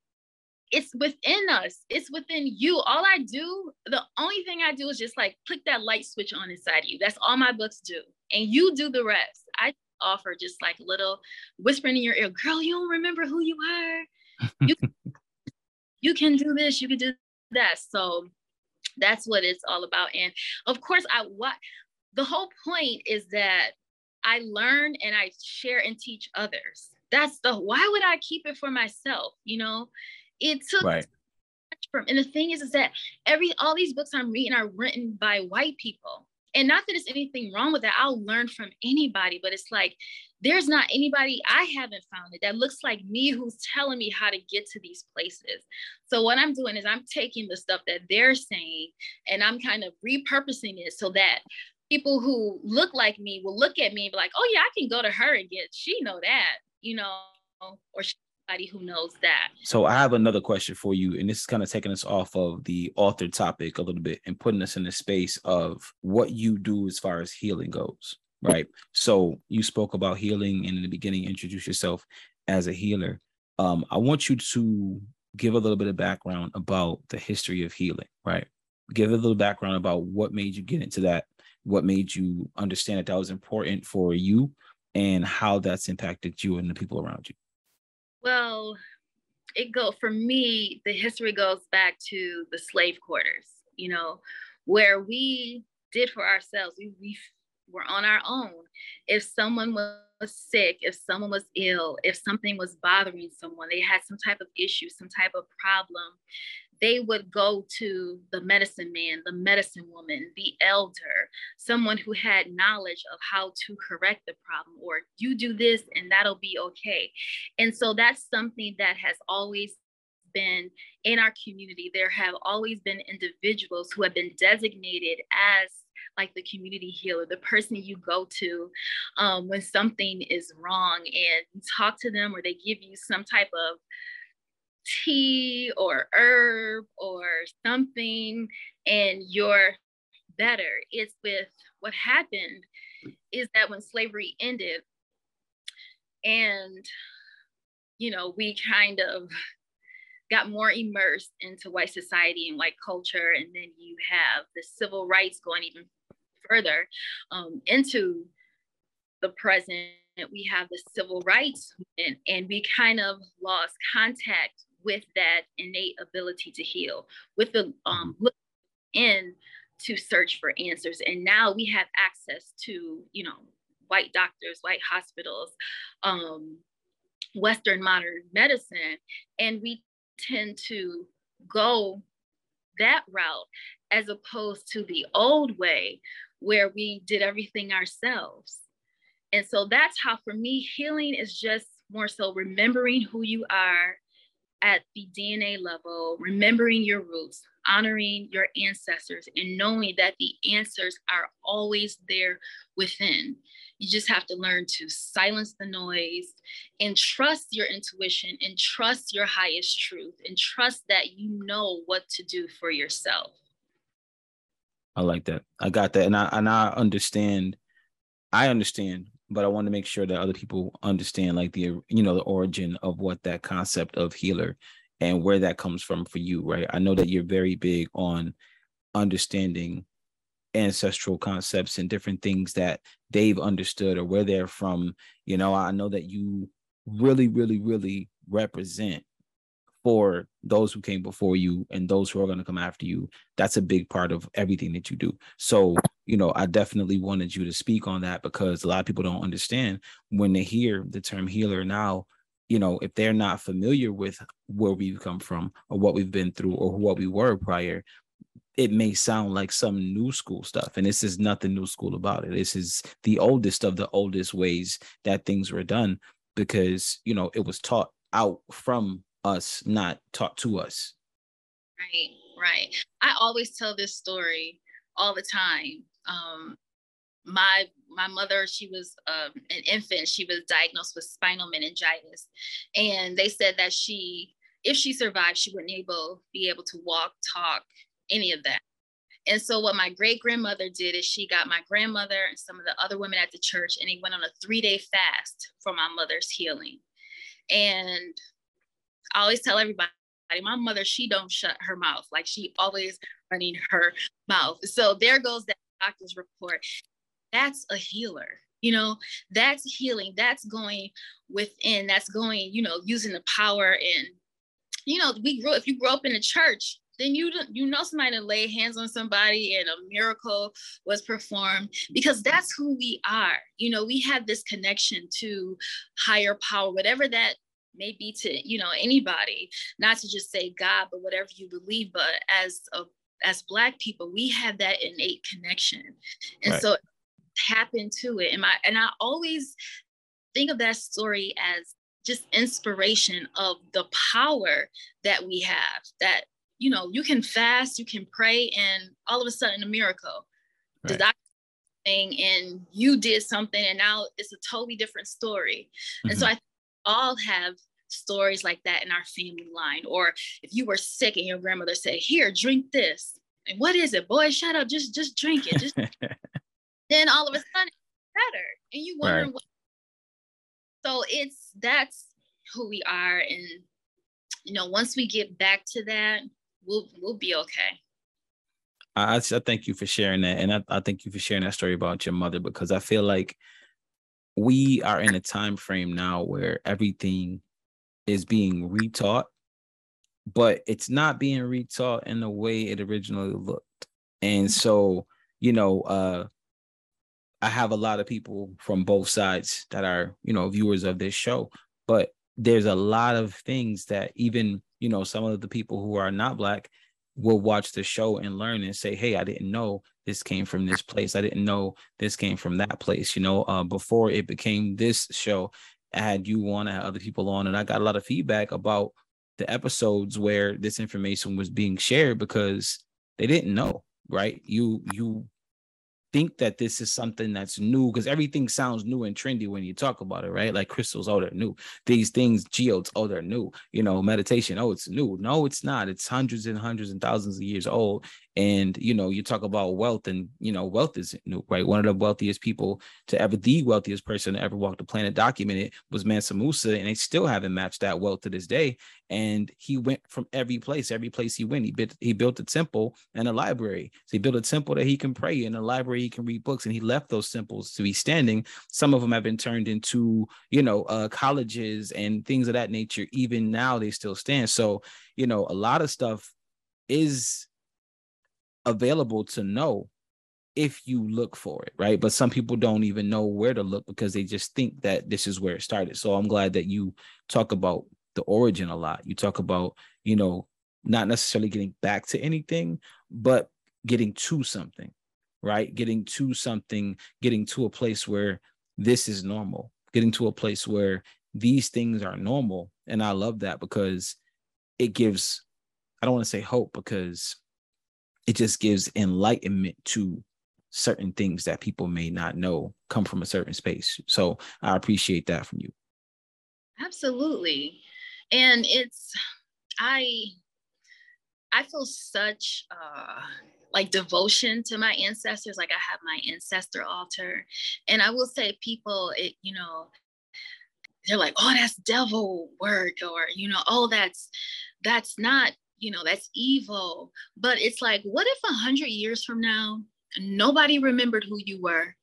it's within us. It's within you. All I do, the only thing I do is just like click that light switch on inside you. That's all my books do. And you do the rest. I offer just like little whispering in your ear, girl, you don't remember who you are. (laughs) You, you can do this, you can do that. So that's what it's all about. And of course, I what the whole point is that I learn and I share and teach others. That's the why would I keep it for myself? You know, it took right. from and the thing is is that every all these books I'm reading are written by white people. And not that there's anything wrong with that. I'll learn from anybody, but it's like there's not anybody I haven't found it that looks like me who's telling me how to get to these places. So what I'm doing is I'm taking the stuff that they're saying and I'm kind of repurposing it so that people who look like me will look at me and be like, oh yeah, I can go to her and get, she know that, you know, or somebody who knows that. So I have another question for you, and this is kind of taking us off of the author topic a little bit and putting us in the space of what you do as far as healing goes right? So you spoke about healing and in the beginning, introduce yourself as a healer. Um, I want you to give a little bit of background about the history of healing, right? Give a little background about what made you get into that, what made you understand that that was important for you, and how that's impacted you and the people around you. Well, it go for me. The history goes back to the slave quarters, you know, where we did for ourselves. We, we were on our own. If someone was sick, if someone was ill, if something was bothering someone, they had some type of issue, some type of problem, they would go to the medicine man, the medicine woman, the elder, someone who had knowledge of how to correct the problem, or you do this and that'll be okay. And so that's something that has always been in our community. There have always been individuals who have been designated as like the community healer, the person you go to um, when something is wrong and talk to them or they give you some type of tea or herb or something and you're better. It's with what happened is that when slavery ended and you know we kind of got more immersed into white society and white culture and then you have the civil rights going even further um, into the present, we have the civil rights movement, and we kind of lost contact with that innate ability to heal, with the um, mm-hmm. look in to search for answers. And now we have access to, you know, white doctors, white hospitals, um, Western modern medicine, and we tend to go that route as opposed to the old way where we did everything ourselves. And so that's how, for me, healing is just more so remembering who you are at the DNA level, remembering your roots, honoring your ancestors, and knowing that the answers are always there within. You just have to learn to silence the noise and trust your intuition and trust your highest truth and trust that you know what to do for yourself. I like that. I got that, and I and I understand. I understand, but I want to make sure that other people understand, like the you know the origin of what that concept of healer and where that comes from for you, right? I know that you're very big on understanding ancestral concepts and different things that they've understood or where they're from. You know, I know that you really, really, really represent for those who came before you and those who are going to come after you. That's a big part of everything that you do. So, you know, I definitely wanted you to speak on that because a lot of people don't understand when they hear the term healer now, you know, if they're not familiar with where we've come from or what we've been through or what we were prior, it may sound like some new school stuff and this is nothing new school about it this is the oldest of the oldest ways that things were done because you know it was taught out from us not taught to us. Right right. I always tell this story all the time. Um my my mother she was um, an infant. She was diagnosed with spinal meningitis. And they said that she if she survived she wouldn't able be able to walk talk any of that. And so what my great grandmother did is she got my grandmother and some of the other women at the church and they went on a three day fast for my mother's healing. And I always tell everybody, my mother, she don't shut her mouth. Like she always running her mouth. So there goes that doctor's report. That's a healer. You know, that's healing. That's going within. That's going, you know, using the power and, you know, we grew, if you grew up in a church, then you you know somebody to lay hands on somebody and a miracle was performed because that's who we are. You know, we have this connection to higher power, whatever that may be to you know anybody. Not to just say God, but whatever you believe. But as a as Black people, we have that innate connection, and right. so tap into it. And I and I always think of that story as just inspiration of the power that we have that you know, you can fast, you can pray, and all of a sudden a miracle. Right. The doctor thing and you did something and now it's a totally different story. Mm-hmm. And so mm-hmm. I all have stories like that in our family line. Or if you were sick and your grandmother said, Here, drink this. And what is it? Boy, shut up. Just just drink it. Just (laughs) then all of a sudden better. And you wonder right. what so it's that's who we are. And you know, once we get back to that, we'll we'll be okay. I, I thank you for sharing that, and I, I thank you for sharing that story about your mother because I feel like we are in a time frame now where everything is being retaught, but it's not being retaught in the way it originally looked. And so, you know, uh, I have a lot of people from both sides that are, you know, viewers of this show, but there's a lot of things that even you know some of the people who are not black will watch the show and learn and say hey i didn't know this came from this place. I didn't know this came from that place you know uh, before it became this show i had you on i had other people on. And i got a lot of feedback about the episodes where this information was being shared because they didn't know right? You you think that this is something that's new because everything sounds new and trendy when you talk about it, right? Like crystals, oh, they're new. These things, geodes, oh, they're new. You know, meditation, oh, it's new. No, it's not. It's hundreds and hundreds and thousands of years old. And you know, you talk about wealth, and you know, wealth isn't new, right? One of the wealthiest people to ever, the wealthiest person to ever walk the planet, documented was Mansa Musa, and they still haven't matched that wealth to this day. And he went from every place, every place he went. He built, he built a temple and a library. So he built a temple that he can pray in, a library he can read books, and he left those temples to be standing. Some of them have been turned into, you know, uh, colleges and things of that nature. Even now, they still stand. So, you know, a lot of stuff is available to know if you look for it, right? But some people don't even know where to look because they just think that this is where it started. So I'm glad that you talk about the origin a lot. You talk about, you know, not necessarily getting back to anything, but getting to something, right? Getting to something, getting to a place where this is normal, getting to a place where these things are normal. And I love that because it gives, I don't want to say hope because it just gives enlightenment to certain things that people may not know come from a certain space. So I appreciate that from you. Absolutely. And it's I I feel such uh like devotion to my ancestors. Like I have my ancestor altar. And I will say people it, you know, they're like, oh, that's devil work, or you know, oh, that's that's not you know, that's evil. But it's like, what if a hundred years from now, nobody remembered who you were?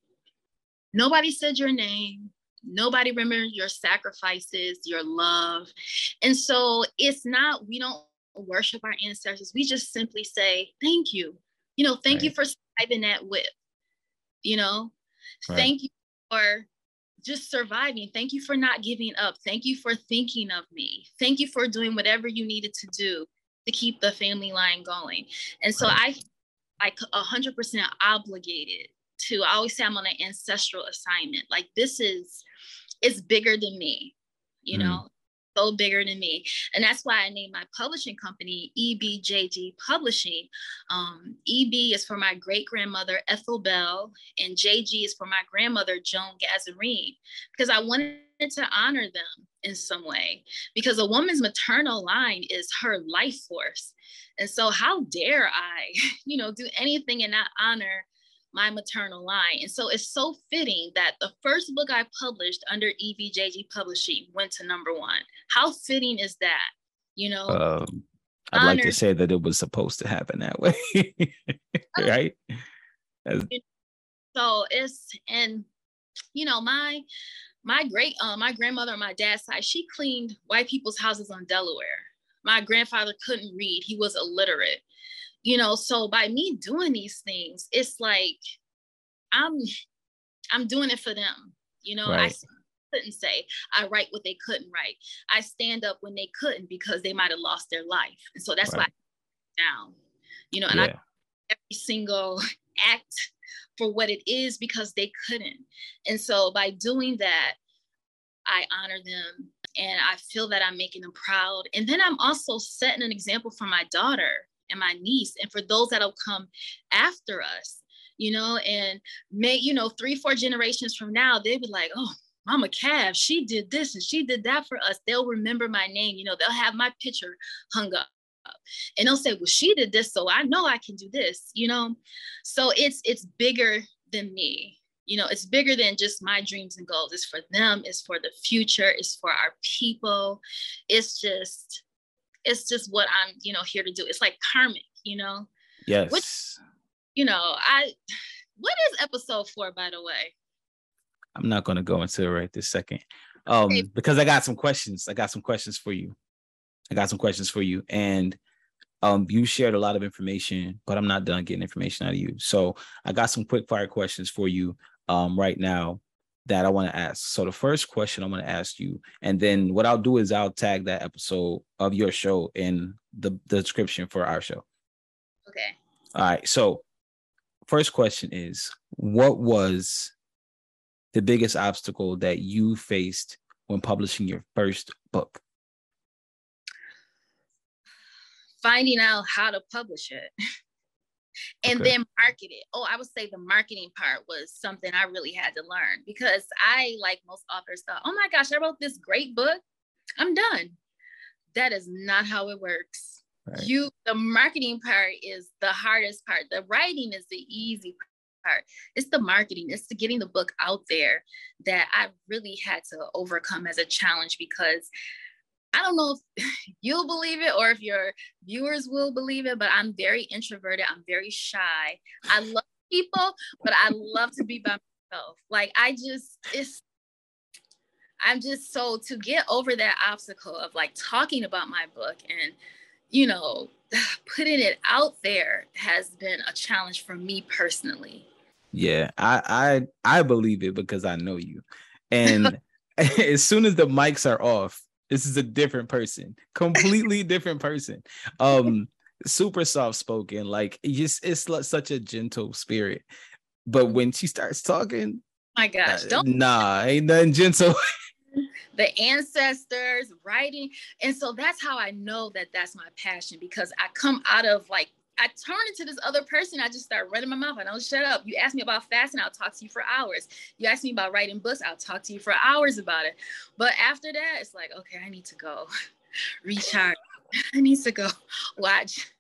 Nobody said your name. Nobody remembered your sacrifices, your love. And so it's not, we don't worship our ancestors. We just simply say, thank you. You know, thank right. you for surviving that whip. You know, right. thank you for just surviving. Thank you for not giving up. Thank you for thinking of me. Thank you for doing whatever you needed to do to keep the family line going. And so I like a hundred percent obligated to I always say I'm on an ancestral assignment. Like this is it's bigger than me, you mm. know, so bigger than me. And that's why I named my publishing company EBJG Publishing. Um, EB is for my great grandmother, Ethel Bell, and JG is for my grandmother, Joan Gazarine, because I wanted to honor them in some way, because a woman's maternal line is her life force. And so, how dare I, (laughs) you know, do anything and not honor my maternal line. And so it's so fitting that the first book I published under EBJG Publishing went to number one. How fitting is that? You know, um, I'd like to say that it was supposed to happen that way, (laughs) right? so it's and you know my my great uh, my grandmother on my dad's side she cleaned white people's houses on Delaware. My grandfather couldn't read; he was illiterate you know so by me doing these things it's like i'm i'm doing it for them you know right. i couldn't say i write what they couldn't write i stand up when they couldn't because they might have lost their life and so that's right. why I down you know and yeah. i every single (laughs) act for what it is because they couldn't. And so by doing that i honor them and i feel that i'm making them proud. And then i'm also setting an example for my daughter and my niece and for those that'll come after us you know and may you know three four generations from now they be like oh mama cav she did this and she did that for us. They'll remember my name you know they'll have my picture hung up and they'll say well she did this so i know i can do this you know so it's it's bigger than me you know it's bigger than just my dreams and goals it's for them it's for the future it's for our people it's just it's just what I'm, you know, here to do. It's like karmic, you know. Yes. Which, you know, I what is episode four, by the way? I'm not gonna go into it right this second. Um, okay. because I got some questions. I got some questions for you. I got some questions for you. And um, you shared a lot of information, but I'm not done getting information out of you. So I got some quick fire questions for you um, right now that I want to ask. So the first question I want to ask you, and then what I'll do is I'll tag that episode of your show in the, the description for our show. Okay. All right. So first question is what was the biggest obstacle that you faced when publishing your first book? Finding out how to publish it. (laughs) and okay. then market it. Oh, I would say the marketing part was something I really had to learn because I, like most authors, thought, oh my gosh, I wrote this great book. I'm done. That is not how it works. Right. You, the marketing part is the hardest part. The writing is the easy part. It's the marketing, it's the getting the book out there that I really had to overcome as a challenge because I don't know if (laughs) you'll believe it or if your viewers will believe it, but I'm very introverted. I'm very shy. I love people, but I love to be by myself. Like I just, it's, I'm just so to get over that obstacle of like talking about my book and, you know, (sighs) putting it out there has been a challenge for me personally. Yeah, I I I believe it because I know you. (laughs) And (laughs) as soon as the mics are off, this is a different person, completely (laughs) different person. Um, super soft spoken, like just it's such a gentle spirit. But when she starts talking, my gosh, uh, don't nah, ain't nothing gentle. (laughs) the ancestors writing and so that's how i know that that's my passion because i come out of like I turn into this other person. I just start running my mouth. I don't shut up. You ask me about fasting, I'll talk to you for hours. You ask me about writing books, I'll talk to you for hours about it. But after that, it's like, okay, I need to go (laughs) recharge. (laughs) I need to go (laughs) watch,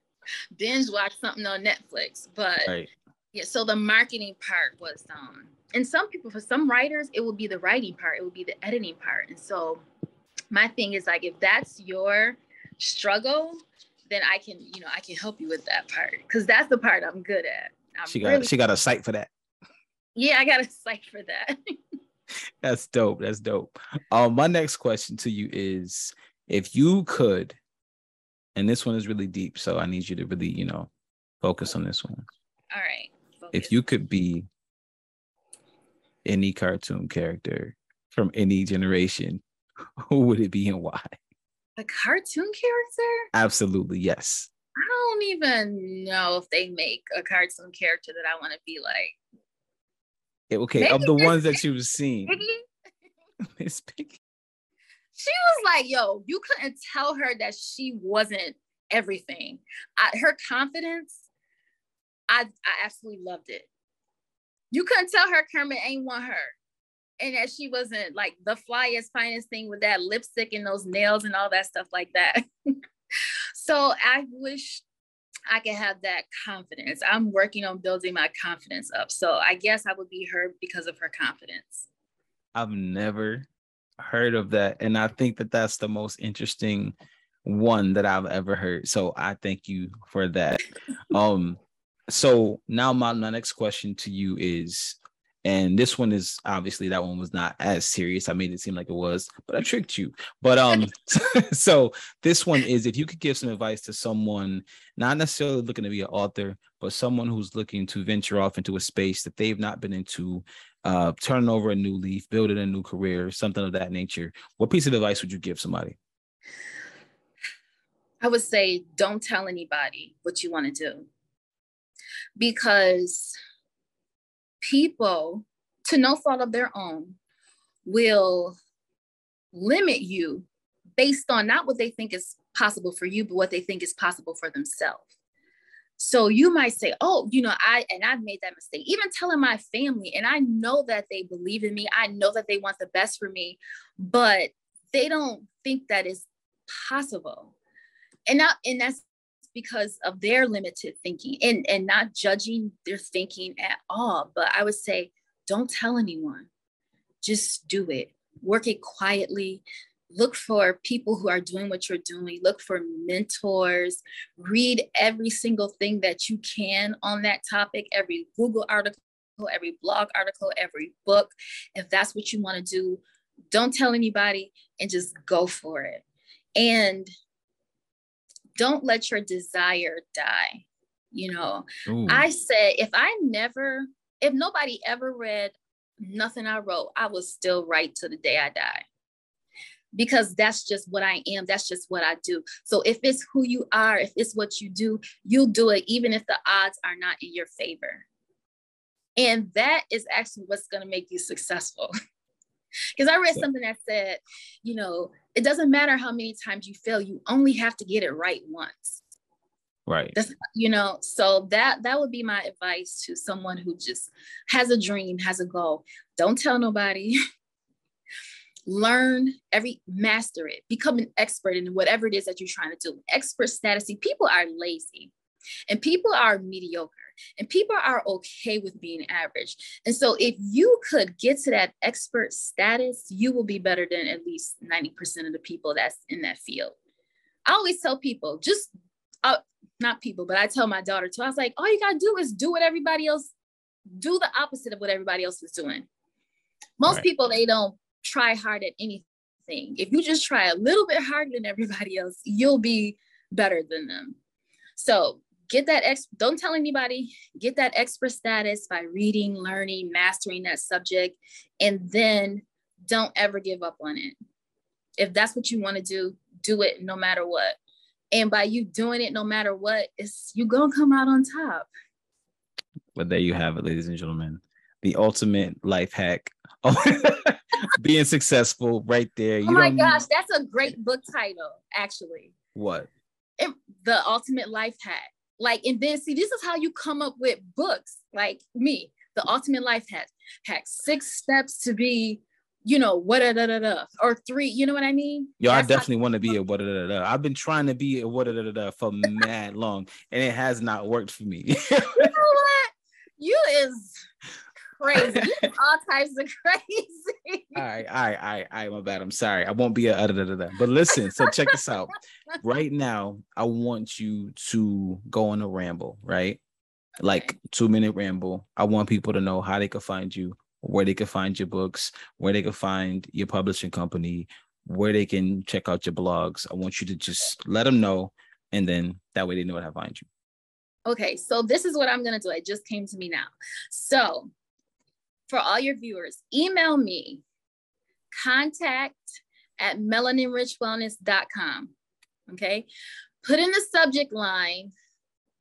binge watch something on Netflix. But right. yeah, so the marketing part was um and some people, for some writers, it will be the writing part, it will be the editing part. And so my thing is like if that's your struggle then I can, you know, I can help you with that part because that's the part I'm good at. I'm she got really, she got a site for that. Yeah, I got a site for that. (laughs) that's dope. That's dope. Um, my next question to you is if you could, and this one is really deep, so I need you to really, you know, focus on this one. All right. Focus. If you could be any cartoon character from any generation, (laughs) who would it be and why? A cartoon character? Absolutely, yes. I don't even know if they make a cartoon character that I want to be like. Eh, okay, Maybe of the ones that you've seen. (laughs) Miss Piggy. She was like, yo, you couldn't tell her that she wasn't everything. I, her confidence, I, I absolutely loved it. You couldn't tell her Kermit ain't want her. And that she wasn't like the flyest, finest thing with that lipstick and those nails and all that stuff like that. (laughs) so I wish I could have that confidence. I'm working on building my confidence up. So I guess I would be her because of her confidence. I've never heard of that. And I think that that's the most interesting one that I've ever heard. So I thank you for that. (laughs) um, so now my, my next question to you is and this one is obviously that one was not as serious. I made it seem like it was, but I tricked you. But um, (laughs) (laughs) so this one is if you could give some advice to someone not necessarily looking to be an author, but someone who's looking to venture off into a space that they've not been into, uh, turning over a new leaf, building a new career, something of that nature. What piece of advice would you give somebody? I would say don't tell anybody what you want to do because people, to no fault of their own, will limit you based on not what they think is possible for you, but what they think is possible for themselves. So you might say, oh, you know, I, and I've made that mistake, even telling my family, and I know that they believe in me. I know that they want the best for me, but they don't think that is possible. And not, and that's because of their limited thinking and, and not judging their thinking at all. But I would say, don't tell anyone, just do it. Work it quietly. Look for people who are doing what you're doing. Look for mentors. Read every single thing that you can on that topic, every Google article, every blog article, every book. If that's what you want to do, don't tell anybody and just go for it. And don't let your desire die. You know, Ooh. I said, if I never, if nobody ever read nothing I wrote, I will still write to the day I die. Because that's just what I am. That's just what I do. So if it's who you are, if it's what you do, you'll do it, even if the odds are not in your favor. And that is actually what's going to make you successful. (laughs) Because I read something that said, you know, it doesn't matter how many times you fail, you only have to get it right once. Right. That's, you know, so that that would be my advice to someone who just has a dream, has a goal. Don't tell nobody. (laughs) Learn every master it, become an expert in whatever it is that you're trying to do. Expert status. See, people are lazy and people are mediocre and people are okay with being average. And so if you could get to that expert status, you will be better than at least 90% of the people that's in that field. I always tell people, just uh, not people, but I tell my daughter too. I was like, all you gotta do is do what everybody else, do the opposite of what everybody else is doing. Most right. people they don't try hard at anything. If you just try a little bit harder than everybody else, you'll be better than them. So get that ex don't tell anybody get that expert status by reading learning mastering that subject and then don't ever give up on it. If that's what you want to do do it no matter what. And by you doing it no matter what it's you gonna come out on top. But there you have it ladies and gentlemen. The ultimate life hack (laughs) being successful right there. Oh you oh my gosh that's a great book title actually. What? It, the ultimate life hack like, and then see, this is how you come up with books like me, the ultimate life hack, hack six steps to be, you know, what da da da or three, you know what I mean? Yo, That's I definitely want to be a what da da da. I've been trying to be a what da da da for (laughs) mad long, and it has not worked for me. (laughs) you know what? You is crazy. all types of (laughs) crazy. all right, all right, all right, all right. My bad. I'm sorry. I won't be a da, da, da. But listen, so check this out. Right now, I want you to go on a ramble, right? Like two minute ramble. I want people to know how they can find you, where they can find your books, where they can find your publishing company, where they can check out your blogs. I want you to just let them know, and then that way they know how to find you. Okay, so this is what I'm gonna do. It just came to me now. So for all your viewers, email me contact at melaninrichwellness.com. Okay. put in the subject line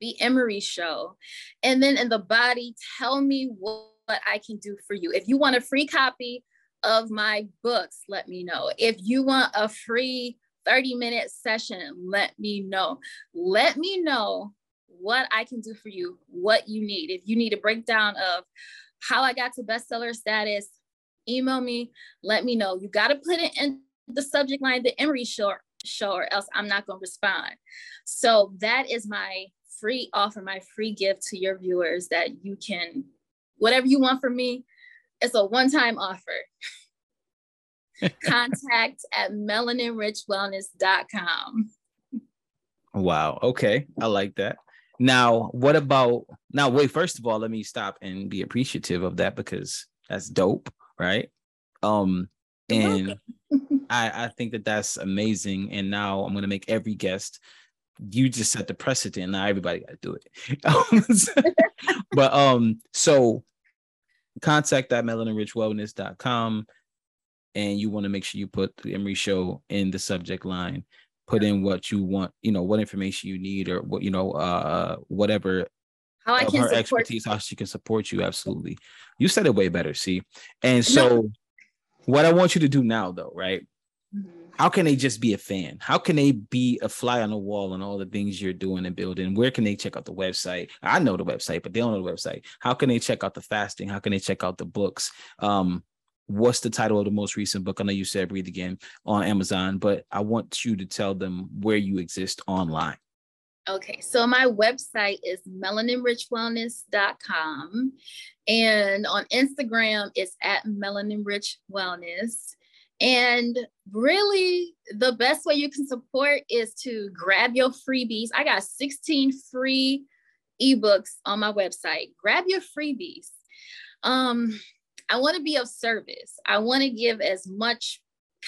the Emery show. And then in the body, tell me what, what I can do for you. If you want a free copy of my books, let me know. If you want a free 30 minute session, let me know. Let me know what I can do for you, what you need. If you need a breakdown of how I got to bestseller status, email me, let me know. You got to put it in the subject line, the Emery show, show, or else I'm not going to respond. So that is my free offer, my free gift to your viewers that you can, whatever you want from me, it's a one time offer. (laughs) Contact at melaninrichwellness.com. Wow. Okay. I like that. Now, what about now? Wait, first of all, let me stop and be appreciative of that because that's dope, right? Um, and (laughs) I I think that that's amazing. And now I'm gonna make every guest. You just set the precedent. Now everybody got to do it. (laughs) but um, so contact that melaninrichwellness.com and you want to make sure you put the Emery show in the subject line put in what you want, you know, what information you need or what, you know, uh, whatever how I can her expertise, you. how she can support you. Absolutely. You said it way better. See, and so what I want you to do now though, right? Mm-hmm. How can they just be a fan? How can they be a fly on the wall on all the things you're doing and building? Where can they check out the website? I know the website, but they don't know the website. How can they check out the fasting? How can they check out the books? Um, what's the title of the most recent book? I know you said Breathe Again on Amazon, but I want you to tell them where you exist online. Okay, so my website is melaninrichwellness.com. And on Instagram, it's at melaninrichwellness. And really, the best way you can support is to grab your freebies. I got 16 free ebooks on my website. Grab your freebies. Um, I want to be of service. I want to give as much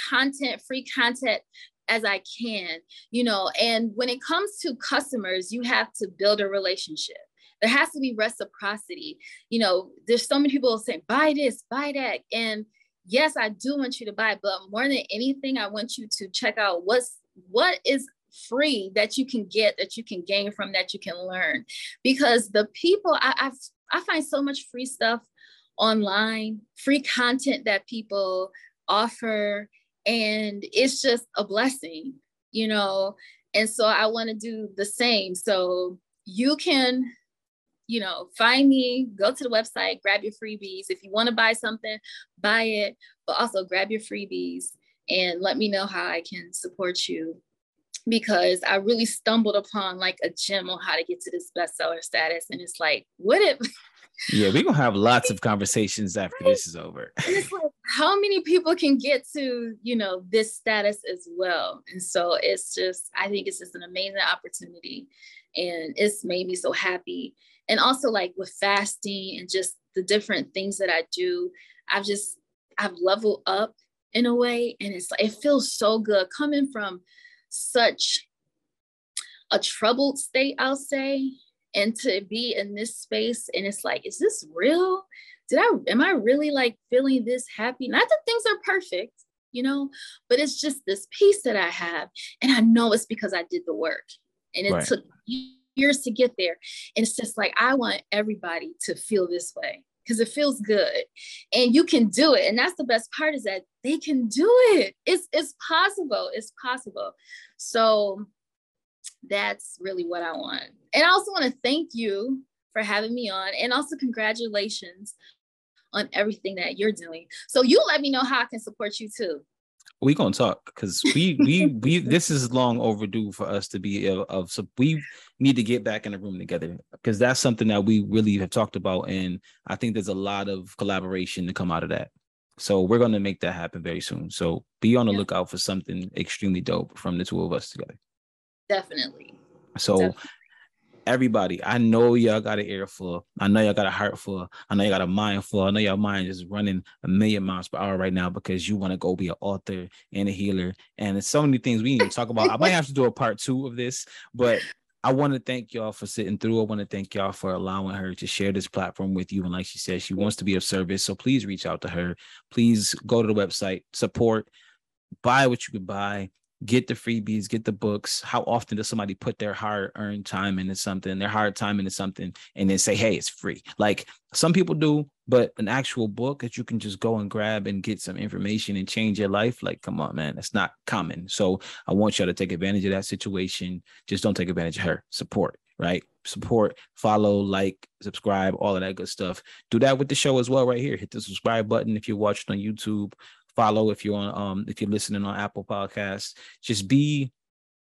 content, free content as I can, you know. And when it comes to customers, you have to build a relationship. There has to be reciprocity. You know, there's so many people saying, buy this, buy that. And yes, I do want you to buy, but more than anything, I want you to check out what's what is free that you can get, that you can gain from, that you can learn. Because the people I, I've I find so much free stuff online, free content that people offer. And it's just a blessing, you know. And so I want to do the same. So you can, you know, find me, go to the website, grab your freebies. If you want to buy something, buy it, but also grab your freebies and let me know how I can support you because I really stumbled upon like a gem on how to get to this bestseller status. And it's like, what if (laughs) yeah, we're gonna have lots of (laughs) conversations after right. this is over. And it's like how many people can get to, you know, this status as well. And so it's just, I think it's just an amazing opportunity. And it's made me so happy. And also like with fasting and just the different things that I do, I've just I've leveled up in a way. And it's like it feels so good coming from such a troubled state, I'll say, and to be in this space and it's like is this real? Did i am i really like feeling this happy? Not that things are perfect you know but it's just this peace that i have and i know it's because i did the work and it right. took years to get there and it's just like i want everybody to feel this way because it feels good and you can do it and that's the best part is that they can do it. It's it's possible it's possible. So that's really what I want. And I also want to thank you for having me on and also congratulations on everything that you're doing. So you let me know how I can support you too. We gonna talk because we we we (laughs) this is long overdue for us to be of, of so we need to get back in the room together because that's something that we really have talked about and I think there's a lot of collaboration to come out of that. So we're gonna make that happen very soon. So be on the yeah. lookout for something extremely dope from the two of us together. Definitely. So Definitely. everybody, I know y'all got an ear full. I know y'all got a heart full. I know y'all got a mind full. I know your mind is running a million miles per hour right now because you want to go be an author and a healer. And it's so many things we need to talk about. I might have to do a part two of this, but I want to thank y'all for sitting through. I want to thank y'all for allowing her to share this platform with you. And like she said, she wants to be of service. So please reach out to her. Please go to the website, support, buy what you can buy get the freebies, get the books. How often does somebody put their hard earned time into something, their hard time into something, and then say, hey, it's free? Like some people do, but an actual book that you can just go and grab and get some information and change your life, like, come on, man, that's not common. So I want y'all to take advantage of that situation. Just don't take advantage of her. Support, right? Support, follow, like, subscribe, all of that good stuff. Do that with the show as well, right here. Hit the subscribe button if you're watching on YouTube follow if you're on um if you're listening on Apple Podcasts. Just be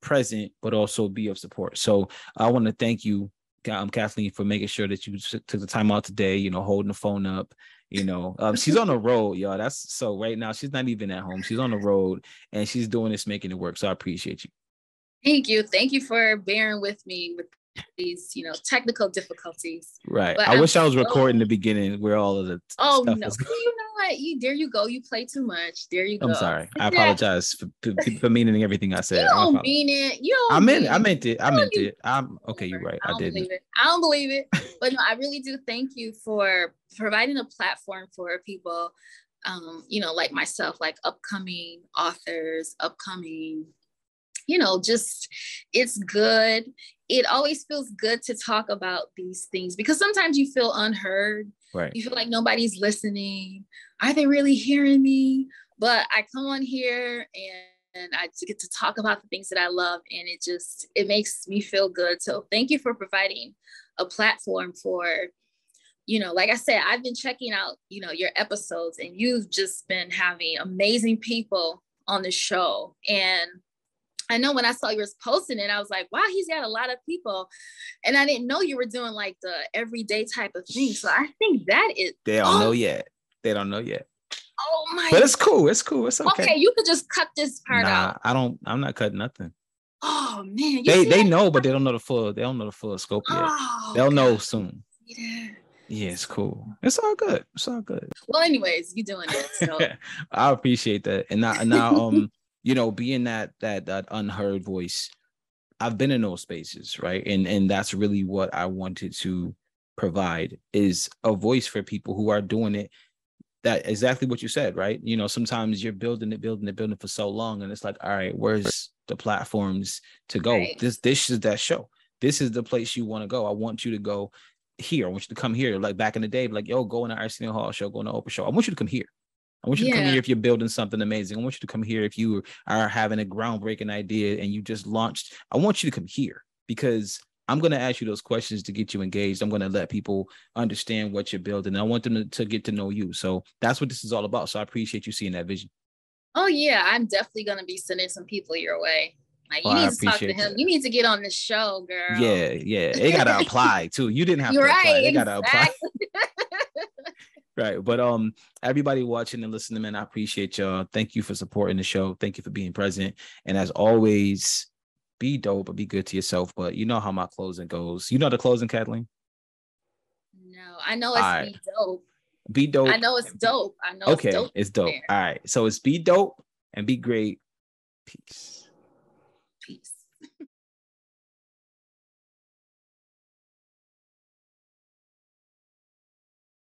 present, but also be of support. So I want to thank you, um, Kathleen, for making sure that you took the time out today. You know, holding the phone up. You know, um, she's on the road, y'all. That's so right now she's not even at home. She's on the road and she's doing this, making it work. So I appreciate you. Thank you. Thank you for bearing with me with these, you know, technical difficulties. Right. But I wish I was recording the beginning where all of the. Oh no! Was... you know what? You there you go. You play too much. There you go. I'm sorry. I apologize for, for (laughs) meaning everything I said. You don't mean it. You don't. I meant. It. I meant it. I meant it. I'm (laughs) okay. You're right. I, I did. Believe it. I don't believe it. But no, I really do. Thank you for providing a platform for people. Um, you know, like myself, like upcoming authors, upcoming you know, just it's good. It always feels good to talk about these things because sometimes you feel unheard. Right. You feel like nobody's listening. Are they really hearing me? But I come on here and, and I get to talk about the things that I love and it just it makes me feel good. So thank you for providing a platform for you know, like I said, I've been checking out, you know, your episodes and you've just been having amazing people on the show. And I know when I saw you was posting it, I was like, wow, he's got a lot of people. And I didn't know you were doing like the everyday type of thing. So I think that is they don't oh, know yet. They don't know yet. Oh my But it's cool. It's cool. It's okay. Okay, you could just cut this part nah, out. I don't I'm not cutting nothing. Oh man. They they that? know, but they don't know the full, they don't know the full scope yet. Oh, They'll God. know soon. Yeah, it's cool. It's all good. It's all good. Well, anyways, you doing it. So (laughs) I appreciate that. And now now um (laughs) you know, being that that that unheard voice, I've been in those spaces, right? And and that's really what I wanted to provide is a voice for people who are doing it that exactly what you said, right? You know, sometimes you're building it, building it, building it for so long, and it's like, all right, where's the platforms to go? Right. This this is that show. This is the place you want to go. I want you to go here. I want you to come here. Like back in the day, like, yo, go in the Arsenio Hall show, go in the Oprah show. I want you to come here. I want you yeah. to come here if you're building something amazing. I want you to come here if you are having a groundbreaking idea and you just launched. I want you to come here because I'm going to ask you those questions to get you engaged. I'm going to let people understand what you're building. I want them to, to get to know you. So that's what this is all about. So I appreciate you seeing that vision. Oh yeah, I'm definitely going to be sending some people your way. Like you oh, need to talk to him. That. You need to get on the show, girl. Yeah, yeah. They gotta apply too. You didn't (laughs) have You're to apply. Right, they gotta apply. (laughs) right. But um, everybody watching and listening, man, I appreciate y'all. Thank you for supporting the show. Thank you for being present. And as always, be dope, but be good to yourself. But you know how my closing goes. You know the closing, Kathleen? No, I know it's right. be dope. Be dope. I know it's dope. I know okay, it's dope. It's dope. All right. So it's be dope and be great. Peace. Peace.